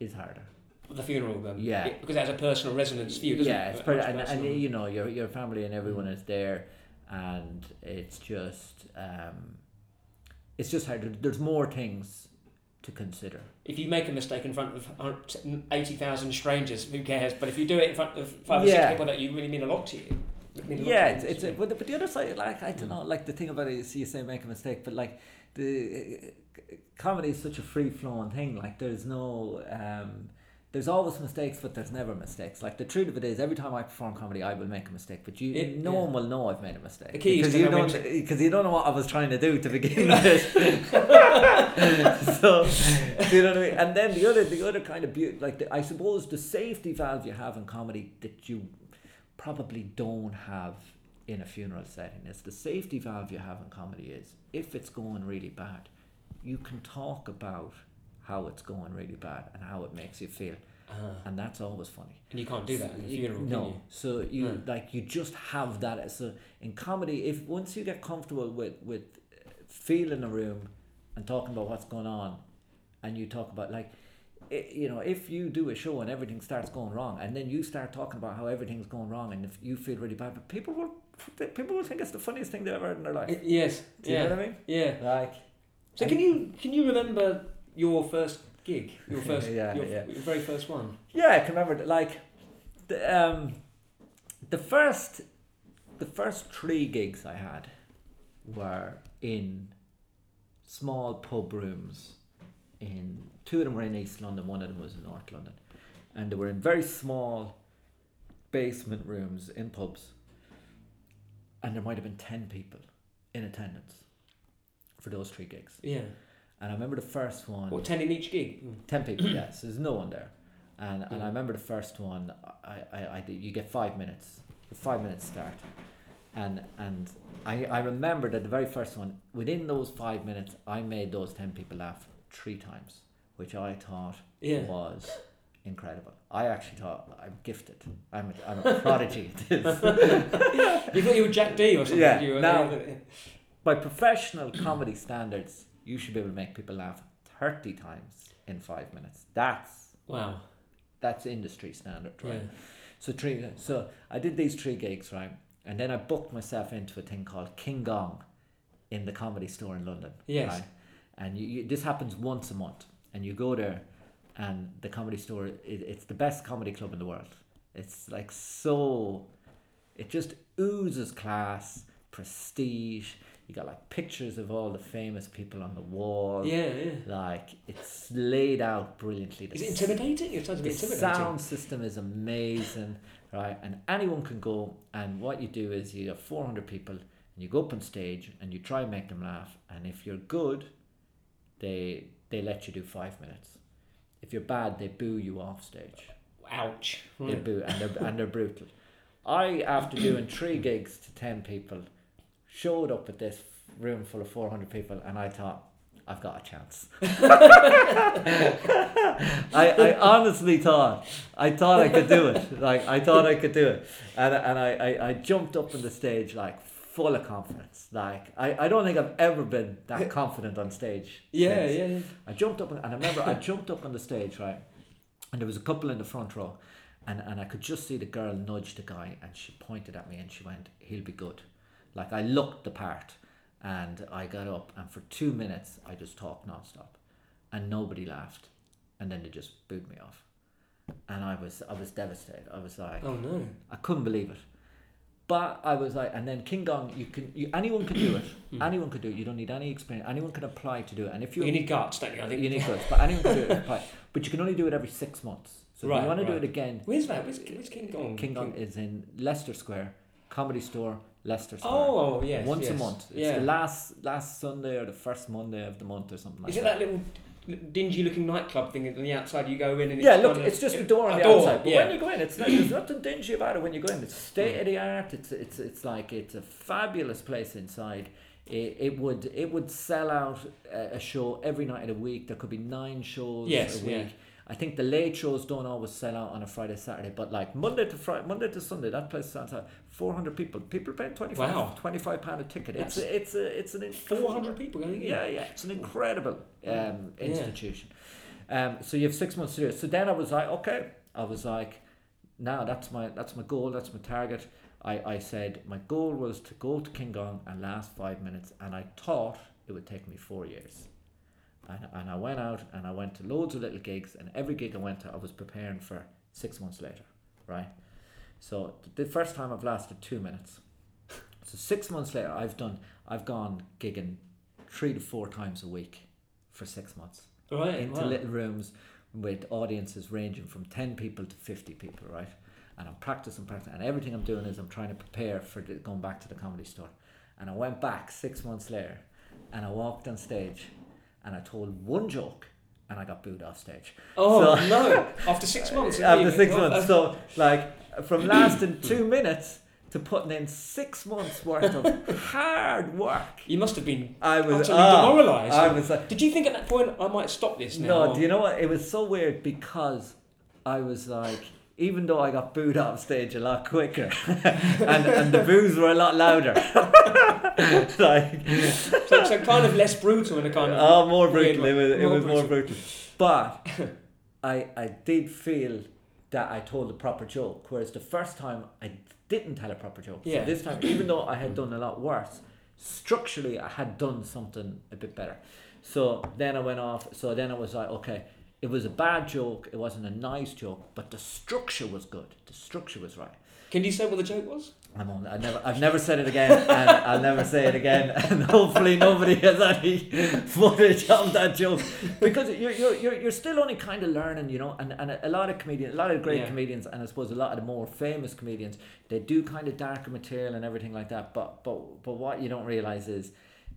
Is harder. the funeral, then. Yeah. It- because it has a personal resonance for you, doesn't yeah, it's A pretty, and, and you know your your family and everyone is there, and it's just um, it's just hard. There's more things to consider. If you make a mistake in front of 80,000 strangers, who cares? But if you do it in front of five or Yeah. six people that you really mean a lot to you, mean a lot Yeah, it's, it's a, but, the, but the other side, like I don't know, like the thing about it is you say make a mistake, but like the uh, comedy is such a free flowing thing. Like there's no. Um, there's always mistakes, but there's never mistakes. Like the truth of it is, every time I perform comedy, I will make a mistake, but you, It- no yeah. one will know I've made a mistake The key is because you don't because you don't know what I was trying to do to begin with. so, do you know what I mean? And then the other, the other kind of beauty, like the, I suppose the safety valve you have in comedy that you probably don't have in a funeral setting is the safety valve you have in comedy is if it's going really bad, you can talk about how it's going really bad and how it makes you feel, Ah, and that's always funny. and you can't do that in a You- funeral, no, you? so you No. like you just have that. So in comedy, if once you get comfortable with with feeling a room and talking about what's going on, and you talk about like. I you know, if you do a show and everything starts going wrong, and then you start talking about how everything's going wrong, and if you feel really bad, but people will, people will think it's the funniest thing they've ever heard in their life. I- Yes. Do you yeah. know what I mean? Yeah. Like, So can you can you remember your first gig, your first, Yeah, your, yeah. your very first one? Yeah, I can remember. Like, the um, the first, the first three gigs I had were in small pub rooms. In two of them were in East London, one of them was in North London, and they were in very small basement rooms in pubs. And there might have been ten people in attendance for those three gigs. Yeah. And I remember the first one. Or ten in each gig. Ten people, mm. yes. There's no one there, and and Yeah. I mm. remember the first one. I, I, I you get five minutes, the five minutes start, and and I I remember that the very first one within those five minutes I made those ten people laugh three times, which I thought Yeah. was incredible. I actually thought I'm gifted. I'm a, I'm a prodigy. at this. You thought you were Jack Dee or something. Yeah, You now- yeah. By professional comedy standards, you should be able to make people laugh thirty times in five minutes. That's Wow. that's industry standard, right? Yeah. So three. So I did these three gigs, right, and then I booked myself into a thing called King Gong, in the Comedy Store in London. Yes. Right? And you, you, this happens once a month, and you go there, and the Comedy Store. It, it's the best comedy club in the world. It's like so. It just oozes class, prestige. You got like pictures of all the famous people on the wall. Yeah, yeah. Like it's laid out brilliantly. Is The it intimidating? It sounds the intimidating. sound system is amazing, right? And anyone can go. And what you do is you have 400 people, and you go up on stage and you try and make them laugh. And if you're good, they they let you do five minutes. If you're bad, they boo you off stage. Ouch. They hmm. boo and they're and they're brutal. I, after doing three gigs to ten people, showed up at this room full of 400 people, and I thought. I've got a chance. I, I honestly thought I thought I could do it. Like I thought I could do it, and and I, I, I jumped up on the stage like full of confidence. Like I, I don't think I've ever been that confident on stage. Yeah, yeah, yeah. I jumped up and and I remember I jumped up on the stage, right? And there was a couple in the front row and, and I could just see the girl nudge the guy and she pointed at me and she went, He'll be good. Like I looked the part and I got up and for two minutes I just talked nonstop and nobody laughed. And then they just booed me off. And I was I was devastated. I was like Oh no. I couldn't believe it. But I was like, and then King Gong, you can, you, anyone can do it. Mm. anyone could do it. You don't need any experience. Anyone can apply to do it. And if you You need guts, don't you? I think. you need guts, but anyone can do it. Apply. But you can only do it every six months. So if you want to do it again, Where's that? Where's, where's King Kong? King Gong is in Leicester Square, Comedy Store, Leicester Square. Oh, yes. Once yes. a month. It's Yeah. the last last Sunday or the first Monday of the month or something like Is it that. that little dingy looking nightclub thing on the outside you go in and Yeah, look, it's just a door on a the outside. But yeah. when you go in, it's not, there's nothing dingy about it when you go in. It's hmm. state of the art. It's it's it's like it's a fabulous place inside. It, it would it would sell out a, a show every night of the week. There could be nine shows Yes, a week. yeah. I think the late shows don't always sell out on a Friday Saturday, but like Monday to Friday, Monday to Sunday, that place sells out. Four hundred people. People paying 25 Wow. 25 pound a ticket. It's a, it's a it's an incredible- 400 people yeah, yeah, it's an incredible um, Yeah. institution. Um, so you have six months to do it. So then I was like, okay, I was like, now that's my that's my goal, that's my target. I, I said my goal was to go to King Gong and last five minutes, and I thought it would take me four years. And, and I went out and I went to loads of little gigs, and every gig I went to, I was preparing for six months later, right? So the first time I've lasted two minutes. So six months later, I've done, I've gone gigging three to four times a week for six months Right. into wow. little rooms with audiences ranging from 10 people to 50 people, right? And I'm practicing, practicing, and everything I'm doing is I'm trying to prepare for the, going back to the comedy store. And I went back six months later and I walked on stage and I told one joke and I got booed off stage. Oh So- no! After six months. After six months. uh, So, like, from lasting two minutes to putting in six months worth of hard work. you must have been I was utterly ah, demoralised. I was like, Did you think at that point I might stop this now? No, do you know what? It was so weird because I was like, even though I got booed off stage a lot quicker, and and the boos were a lot louder. like, so, so kind of less brutal in a kind of. oh, more brutal. It was, it More was more brutal. brutal. But I I did feel that I told a proper joke, whereas the first time I didn't tell a proper joke. Yeah. So this time, even though I had mm. done a lot worse, structurally I had done something a bit better. So then I went off. So then I was like, okay, it was a bad joke. It wasn't a nice joke, but the structure was good. The structure was right. Can you say what the joke was? I'm on, I never, I've never said it again, and I'll never say it again, and hopefully nobody has any footage of that joke because you're, you're, you're, you're still only kind of learning, you know. And, and a lot of comedians, a lot of great Yeah. comedians, and I suppose a lot of the more famous comedians, they do kind of darker material and everything like that. But but but what you don't realize is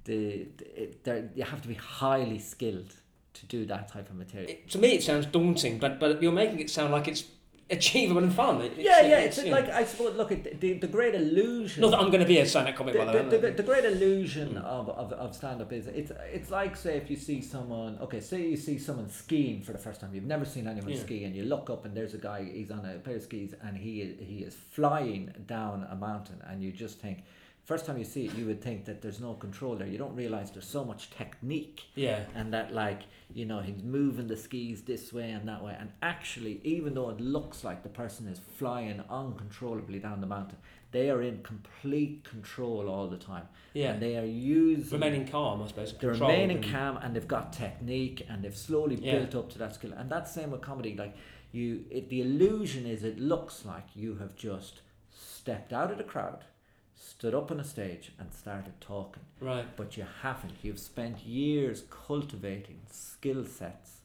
the, the it, there you have to be highly skilled to do that type of material. It, to me, it sounds daunting, but but you're making it sound like it's achievable and fun. It- it's, yeah, yeah. It's, know- like I suppose. Look at the, the great illusion. Not that I'm going to be a stand-up comic, by the the, way. the, the, the great illusion hmm. of, of, of stand up is it's it's like say if you see someone okay say you see someone skiing for the first time you've never seen anyone Yeah. ski and you look up and there's a guy he's on a pair of skis and he he is flying down a mountain and you just think first time you see it you would think that there's no control there you don't realize there's so much technique yeah. and that like you know he's moving the skis this way and that way and actually even though it looks like the person is flying uncontrollably down the mountain they are in complete control all the time Yeah. and they are using Remaining calm, I suppose. they're remaining and- calm and they've got technique and they've slowly Yeah. built up to that skill and that's the same with comedy like you it, the illusion is it looks like you have just stepped out of the crowd stood up on a stage and started talking Right. but you haven't. You've spent years cultivating skill sets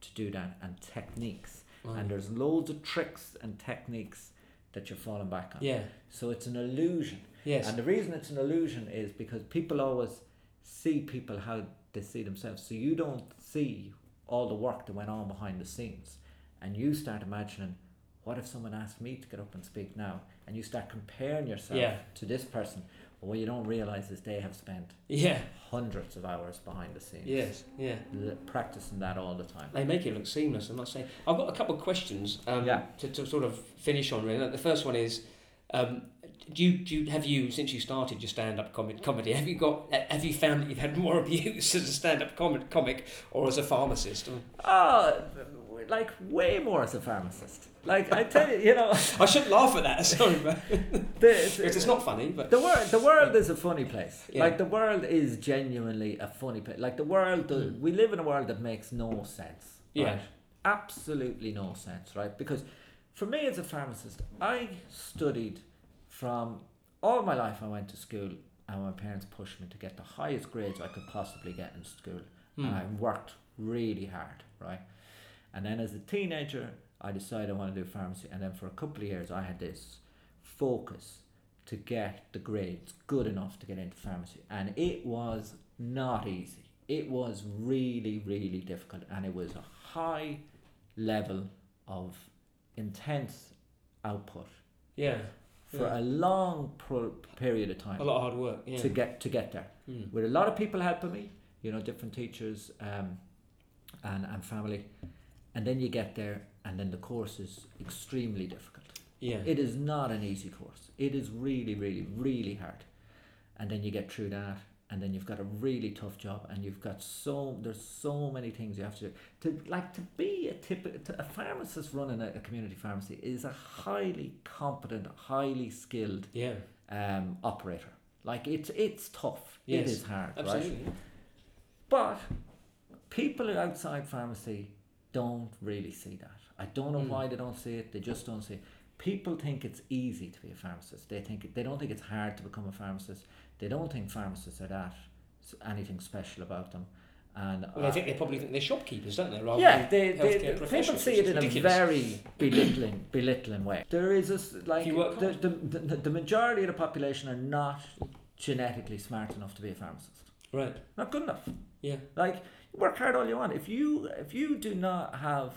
to do that and techniques. And there's loads of tricks and techniques that you're falling back on. Yeah. So it's an illusion. Yes. And the reason it's an illusion is because people always see people how they see themselves. So you don't see all the work that went on behind the scenes. And you start imagining, what if someone asked me to get up and speak now? And you start comparing yourself Yeah. to this person. But what you don't realize is they have spent yeah. hundreds of hours behind the scenes. Yes. Yeah. Practicing that all the time. They make it look seamless, I must say. I've got a couple of questions um, Yeah. to, to sort of finish on. Really, the first one is, um, do you, do you have you since you started your stand up comedy, comedy have you got have you found that you've had more abuse as a stand up comic, comic or as a pharmacist? Or? Oh, like way more as a pharmacist. Like I tell you, you know, I shouldn't laugh at that. Sorry, but the, it's not funny. But the world, the world is a funny place. Yeah. Like the world is genuinely a funny place. Like the world, the, hmm. we live in a world that makes no sense. Yeah. Right? Absolutely no sense, right? Because for me as a pharmacist, I studied from all my life. I went to school, and my parents pushed me to get the highest grades I could possibly get in school, hmm. and I worked really hard, right? And then as a teenager, I decided I want to do pharmacy. And then for a couple of years, I had this focus to get the grades good enough to get into pharmacy. And it was not easy. It was really, really difficult. And it was a high level of intense output yeah, for Yeah. a long pro- period of time a lot of hard work. Yeah. to get to get there. Mm. With a lot of people helping me, you know, different teachers um, and and family, and then you get there, and then the course is extremely difficult. Yeah. It is not an easy course. It is really, really, really hard. And then you get through that, and then you've got a really tough job, and you've got so there's so many things you have to do. To like to be a typical a pharmacist running a, a community pharmacy is a highly competent, highly skilled yeah. um, operator. Like it's it's tough. It Yes, is hard, right? But people outside pharmacy don't really see that. I don't know Mm. why they don't see it. They just don't see it. People think it's easy to be a pharmacist. They think they don't think it's hard to become a pharmacist. They don't think pharmacists are that anything special about them. And Well, I think they probably think they're shopkeepers, don't they? Rather yeah, they, they, they- people see it in a very belittling, belittling way. There is a s- like the, the, the, the majority of the population are not genetically smart enough to be a pharmacist. right. Not good enough. Yeah. Like work hard all you want. If you if you do not have,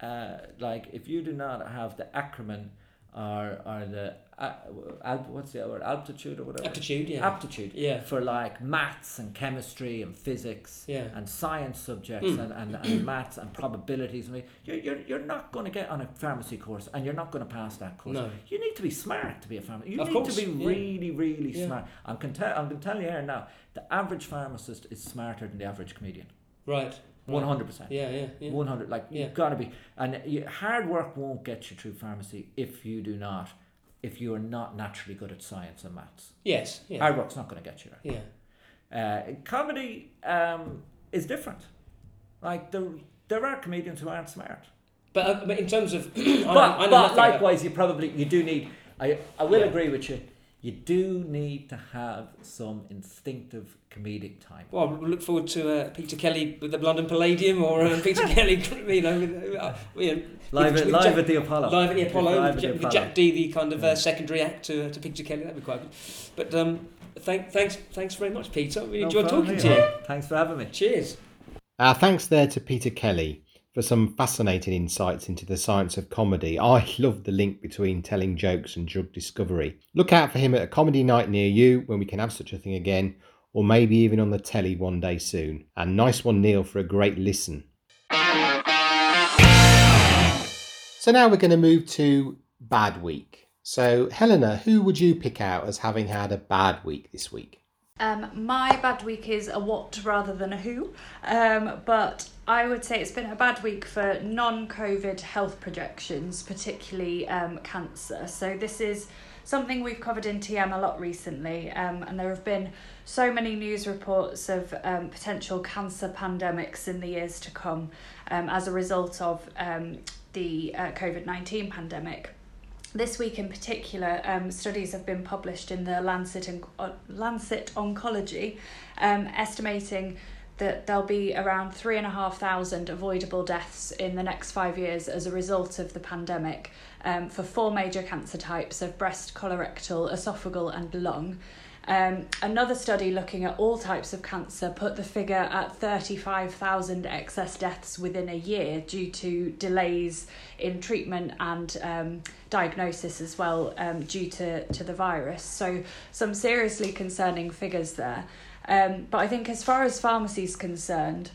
uh, like if you do not have the acumen or or the uh, al- what's the word altitude or whatever Aptitude. Yeah. aptitude yeah. for like maths and chemistry and physics Yeah. and science subjects Mm. and, and, and maths and probabilities. Mean, you're, you're, you're not going to get on a pharmacy course and you're not going to pass that course. No. You need to be smart to be a pharmacist. You Of need course, to be yeah. really, really Yeah. smart. I'm, can tell, I'm going to tell you here now the average pharmacist is smarter than the average comedian. Right. Hundred percent. Yeah. Yeah. Yeah. One hundred. Like Yeah. you've got to be, and you, hard work won't get you through pharmacy if you do not, if you are not naturally good at science and maths. Yes. Yeah. Hard work's not going to get you there. yeah. Uh, comedy um, is different. Like there, there are comedians who aren't smart. But, uh, but in terms of, But, but likewise, you probably you do need. I I will Yeah. agree with you. You do need to have some instinctive comedic time. Well, we look forward to uh, Peter Kelly with the London Palladium or uh, Peter Kelly, you know, with, uh, you know, Live with- at with live Jack- at the Apollo. Live at the Apollo, Live with, at the with Apollo. Jack Dee, the kind of Yeah. uh, secondary act to, to Peter Kelly. That'd be quite good. But um, thank, thanks, thanks very much, Peter. Really No enjoyed problem, talking to you. Thanks for having me. Cheers. Our thanks there to Peter Kelly for some fascinating insights into the science of comedy. I love the link between telling jokes and drug discovery. Look out for him at a comedy night near you when we can have such a thing again, or maybe even on the telly one day soon. And nice one, Neil, for a great listen. So now we're going to move to bad week. So, Helena, who would you pick out as having had a bad week this week? Um, my bad week is a what rather than a who, um, but I would say it's been a bad week for non COVID health projections, particularly um, cancer. So, this is something we've covered in TM a lot recently, um, and there have been so many news reports of um, potential cancer pandemics in the years to come um, as a result of um, the uh, COVID 19 pandemic this week in particular, um, studies have been published in the Lancet, and uh, Lancet Oncology, um, estimating that there'll be around three and a half thousand avoidable deaths in the next five years as a result of the pandemic um, for four major cancer types of breast, colorectal, esophageal, and lung. Um, another study looking at all types of cancer put the figure at 35,000 excess deaths within a year due to delays in treatment and um, diagnosis as well um, due to, to the virus. So, some seriously concerning figures there. Um, but I think, as far as pharmacy is concerned,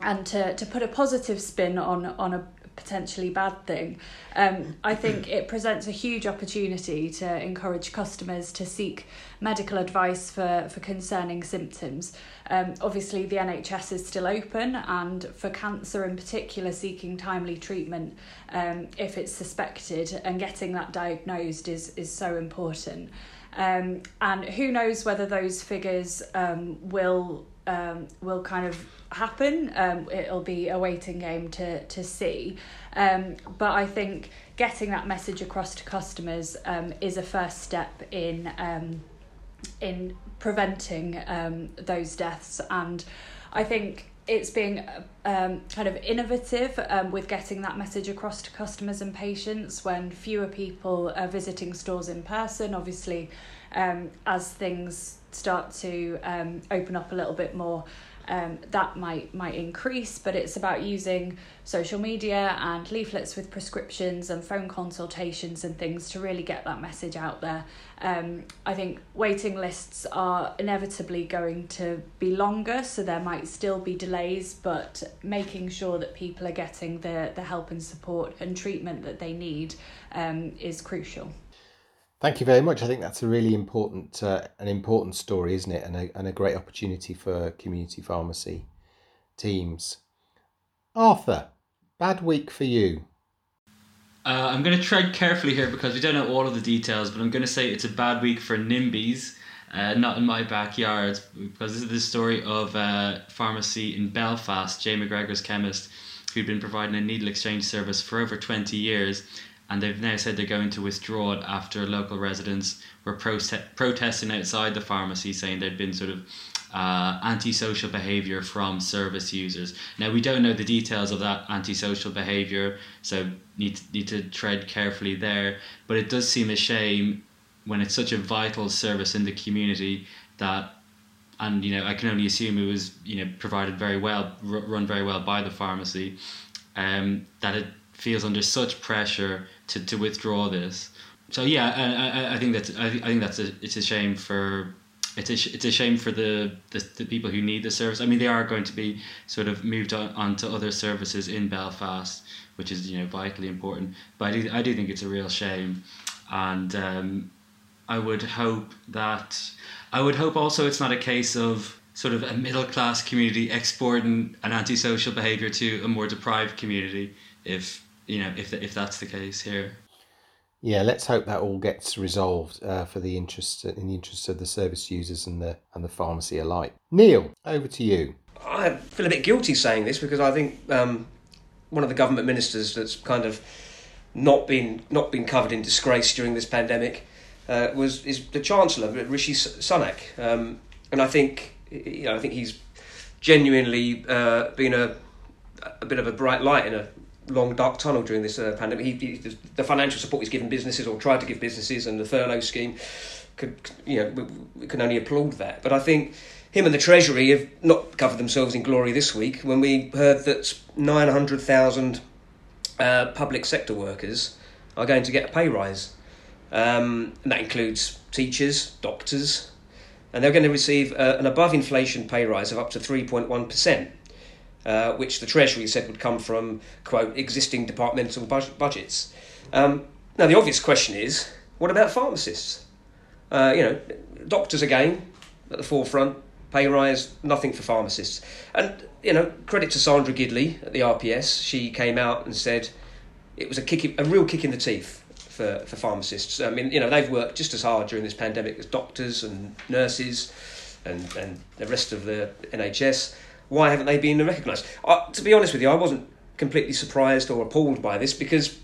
and to, to put a positive spin on, on a potentially bad thing. Um, I think it presents a huge opportunity to encourage customers to seek medical advice for, for concerning symptoms. Um, obviously, the NHS is still open, and for cancer in particular, seeking timely treatment um, if it's suspected and getting that diagnosed is, is so important. Um, and who knows whether those figures um, will um, will kind of happen. Um, it'll be a waiting game to to see. Um, but I think getting that message across to customers um, is a first step in um, in preventing um, those deaths. And I think it's being um, kind of innovative um, with getting that message across to customers and patients when fewer people are visiting stores in person. Obviously, um, as things start to um, open up a little bit more, um, that might might increase. But it's about using social media and leaflets with prescriptions and phone consultations and things to really get that message out there. Um, I think waiting lists are inevitably going to be longer, so there might still be delays, but making sure that people are getting the, the help and support and treatment that they need um, is crucial. Thank you very much. I think that's a really important, uh, an important story, isn't it? And a, and a great opportunity for community pharmacy teams. Arthur, bad week for you. Uh, I'm going to tread carefully here because we don't know all of the details, but I'm going to say it's a bad week for NIMBYs, uh, not in my backyard, because this is the story of a pharmacy in Belfast, Jay McGregor's chemist, who'd been providing a needle exchange service for over 20 years, and they've now said they're going to withdraw it after local residents were prote- protesting outside the pharmacy, saying there'd been sort of uh, antisocial behavior from service users. Now we don't know the details of that antisocial behavior, so need to, need to tread carefully there. But it does seem a shame when it's such a vital service in the community that, and you know I can only assume it was you know provided very well, run very well by the pharmacy, um, that it feels under such pressure to, to withdraw this. So yeah, I, I, I think that's I, I think that's a, it's a shame for it's a, it's a shame for the, the, the people who need the service. I mean, they are going to be sort of moved on, on to other services in Belfast, which is you know vitally important. But I do, I do think it's a real shame, and um, I would hope that I would hope also it's not a case of sort of a middle class community exporting an antisocial behaviour to a more deprived community. If you know if if that's the case here. Yeah, let's hope that all gets resolved uh, for the interest in the interest of the service users and the and the pharmacy alike. Neil, over to you. I feel a bit guilty saying this because I think um, one of the government ministers that's kind of not been not been covered in disgrace during this pandemic uh, was is the Chancellor Rishi Sunak, um, and I think you know I think he's genuinely uh, been a a bit of a bright light in a long dark tunnel during this uh, pandemic. He, he, the financial support he's given businesses or tried to give businesses, and the furlough scheme, could you know we, we can only applaud that. But I think him and the Treasury have not covered themselves in glory this week when we heard that nine hundred thousand uh, public sector workers are going to get a pay rise, um, and that includes teachers, doctors, and they're going to receive uh, an above inflation pay rise of up to three point one percent. Uh, which the Treasury said would come from, quote, existing departmental budgets. Um, now, the obvious question is what about pharmacists? Uh, you know, doctors again at the forefront, pay rise, nothing for pharmacists. And, you know, credit to Sandra Gidley at the RPS. She came out and said it was a, kick, a real kick in the teeth for, for pharmacists. I mean, you know, they've worked just as hard during this pandemic as doctors and nurses and, and the rest of the NHS why haven't they been recognised? To be honest with you, I wasn't completely surprised or appalled by this because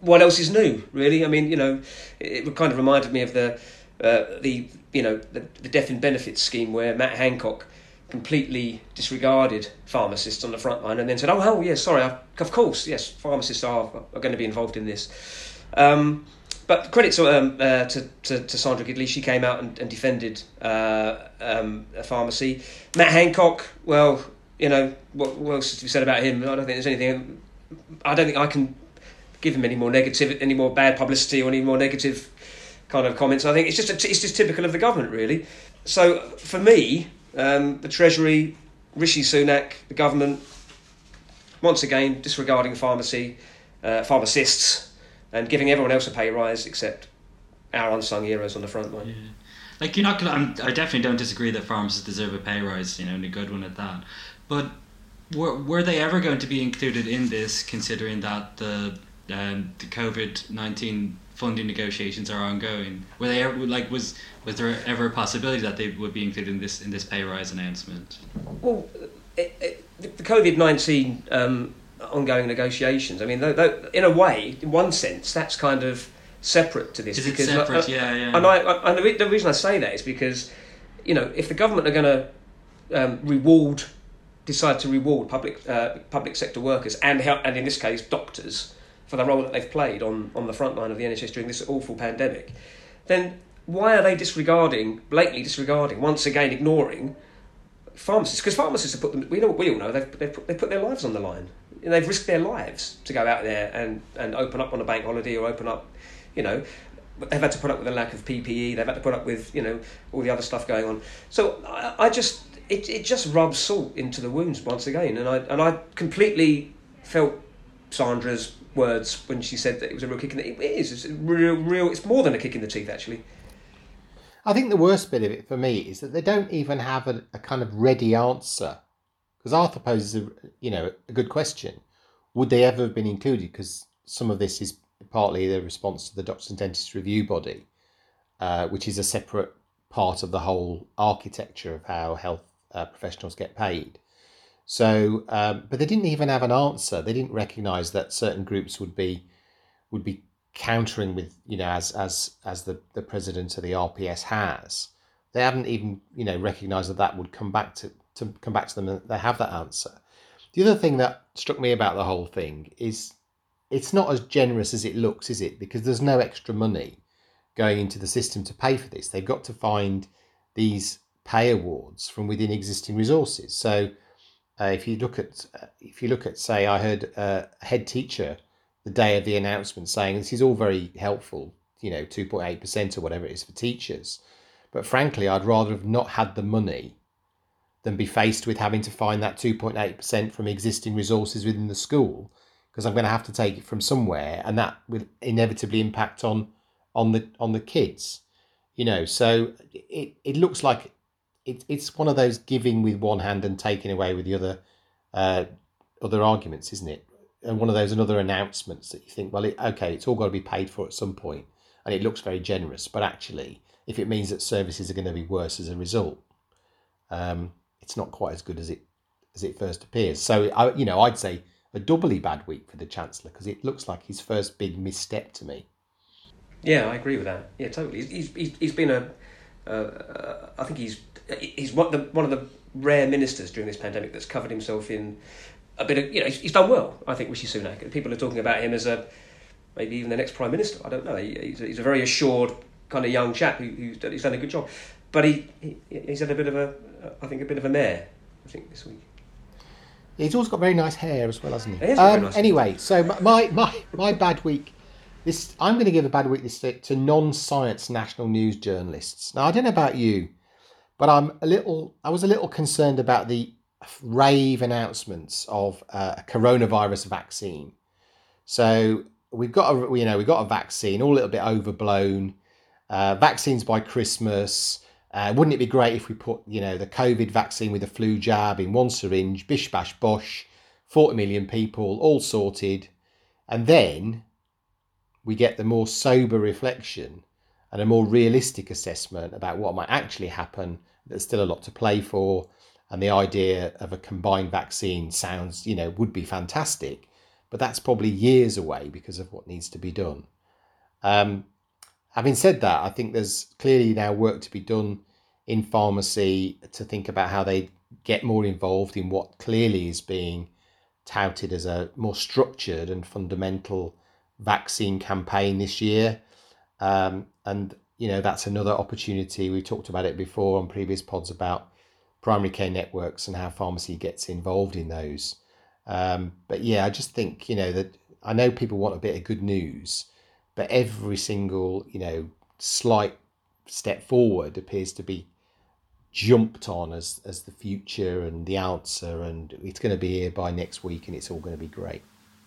what else is new, really? I mean, you know, it, it kind of reminded me of the uh, the you know the, the death in benefits scheme where Matt Hancock completely disregarded pharmacists on the front line and then said, "Oh, oh yes, sorry, I, of course, yes, pharmacists are are going to be involved in this." Um, but credit to, um, uh, to, to, to, Sandra Gidley, she came out and, and defended uh, um, a pharmacy. Matt Hancock, well, you know, what, what else to be said about him? I don't think there's anything. I don't think I can give him any more negative, any more bad publicity or any more negative kind of comments. I think it's just a, it's just typical of the government, really. So for me, um, the Treasury, Rishi Sunak, the government, once again disregarding pharmacy, uh, pharmacists, and giving everyone else a pay rise except our unsung heroes on the front line. Yeah. Like you're not gonna. I'm, I definitely don't disagree that pharmacists deserve a pay rise. You know, and a good one at that. But were were they ever going to be included in this, considering that the um, the COVID nineteen funding negotiations are ongoing? Were they ever like was was there ever a possibility that they would be included in this in this pay rise announcement? Well, it, it, the COVID nineteen um, ongoing negotiations. I mean, though, though, in a way, in one sense, that's kind of separate to this. Is it because separate? uh, yeah, yeah. And I, I and the, re- the reason I say that is because, you know, if the government are going to um, reward, decide to reward public uh, public sector workers and help, and in this case doctors for the role that they've played on on the front line of the NHS during this awful pandemic, then why are they disregarding, blatantly disregarding, once again ignoring pharmacists? Because pharmacists have put them. We know we all know they've they've put, they put their lives on the line. They've risked their lives to go out there and, and open up on a bank holiday or open up, you know, they've had to put up with a lack of PPE. They've had to put up with you know all the other stuff going on. So I, I just it, it just rubs salt into the wounds once again, and I and I completely felt Sandra's words when she said that it was a real kick in the. It is. It's real, real. It's more than a kick in the teeth, actually. I think the worst bit of it for me is that they don't even have a, a kind of ready answer. Because Arthur poses a you know a good question: Would they ever have been included? Because some of this is partly the response to the Doctors and Dentists Review Body, uh, which is a separate part of the whole architecture of how health uh, professionals get paid. So, um, but they didn't even have an answer. They didn't recognise that certain groups would be would be countering with you know as as as the the president of the RPS has. They haven't even you know recognised that that would come back to to come back to them and they have that answer. The other thing that struck me about the whole thing is it's not as generous as it looks, is it? Because there's no extra money going into the system to pay for this. They've got to find these pay awards from within existing resources. So uh, if you look at uh, if you look at say I heard uh, a head teacher the day of the announcement saying this is all very helpful, you know, 2.8% or whatever it is for teachers. But frankly, I'd rather have not had the money than be faced with having to find that 2.8% from existing resources within the school because I'm going to have to take it from somewhere and that will inevitably impact on on the on the kids. You know, so it, it looks like it, it's one of those giving with one hand and taking away with the other uh, other arguments, isn't it? And one of those another announcements that you think, well, it, okay, it's all got to be paid for at some point, and it looks very generous. But actually, if it means that services are going to be worse as a result, um, it's not quite as good as it as it first appears. So, I, you know, I'd say a doubly bad week for the chancellor because it looks like his first big misstep to me. Yeah, I agree with that. Yeah, totally. He's he's, he's been a, uh, I think he's he's one of the one of the rare ministers during this pandemic that's covered himself in a bit of you know he's, he's done well. I think Rishi Sunak. People are talking about him as a maybe even the next prime minister. I don't know. He, he's, a, he's a very assured kind of young chap who, who's done, done a good job, but he, he he's had a bit of a I think a bit of a mare. I think this week. He's also got very nice hair as well, hasn't he? He has got very Um, nice hair. anyway, so my my my bad week. This I'm going to give a bad week this to, to non-science national news journalists. Now I don't know about you, but I'm a little. I was a little concerned about the rave announcements of uh, a coronavirus vaccine. So we've got a you know we've got a vaccine, all a little bit overblown. Uh, vaccines by Christmas. Uh, wouldn't it be great if we put you know the COVID vaccine with the flu jab in one syringe, bish bash bosh, forty million people, all sorted, and then we get the more sober reflection and a more realistic assessment about what might actually happen. There's still a lot to play for, and the idea of a combined vaccine sounds, you know, would be fantastic, but that's probably years away because of what needs to be done. Um, having said that, I think there's clearly now work to be done in pharmacy to think about how they get more involved in what clearly is being touted as a more structured and fundamental vaccine campaign this year. Um, and, you know, that's another opportunity. We talked about it before on previous pods about primary care networks and how pharmacy gets involved in those. Um, but yeah, I just think, you know, that I know people want a bit of good news, but every single, you know, slight step forward appears to be jumped on as as the future and the answer, and it's going to be here by next week, and it's all going to be great.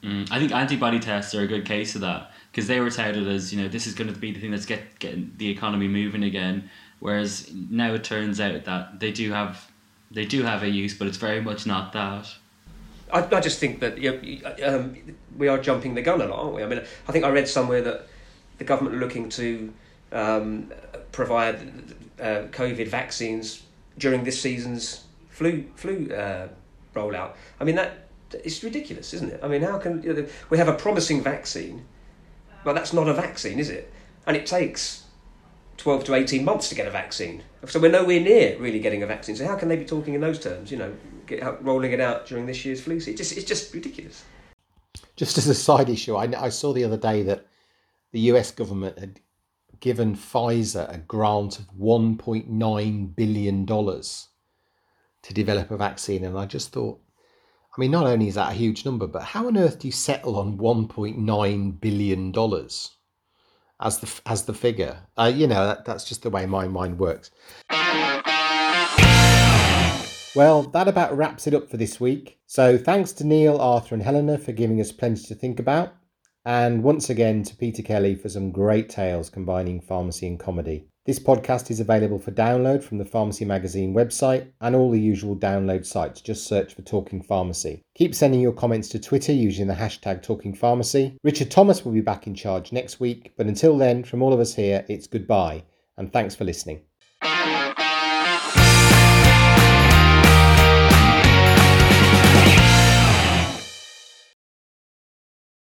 Mm, I think antibody tests are a good case of that because they were touted as you know this is going to be the thing that's get getting the economy moving again. Whereas now it turns out that they do have they do have a use, but it's very much not that. I, I just think that you know, um, we are jumping the gun a lot, aren't we? I mean, I think I read somewhere that the government are looking to um, provide uh, COVID vaccines during this season's flu flu uh, rollout. I mean, that it's ridiculous, isn't it? I mean, how can you know, we have a promising vaccine, but that's not a vaccine, is it? And it takes 12 to 18 months to get a vaccine. So we're nowhere near really getting a vaccine. So how can they be talking in those terms, you know, rolling it out during this year's flu season? Just, it's just ridiculous. Just as a side issue, I, I saw the other day that the US government had given Pfizer a grant of $1.9 billion to develop a vaccine. And I just thought, I mean, not only is that a huge number, but how on earth do you settle on $1.9 billion as the, as the figure? Uh, you know, that, that's just the way my mind works. Well, that about wraps it up for this week. So thanks to Neil, Arthur, and Helena for giving us plenty to think about. And once again to Peter Kelly for some great tales combining pharmacy and comedy. This podcast is available for download from the Pharmacy Magazine website and all the usual download sites. Just search for Talking Pharmacy. Keep sending your comments to Twitter using the hashtag Talking Pharmacy. Richard Thomas will be back in charge next week, but until then, from all of us here, it's goodbye and thanks for listening.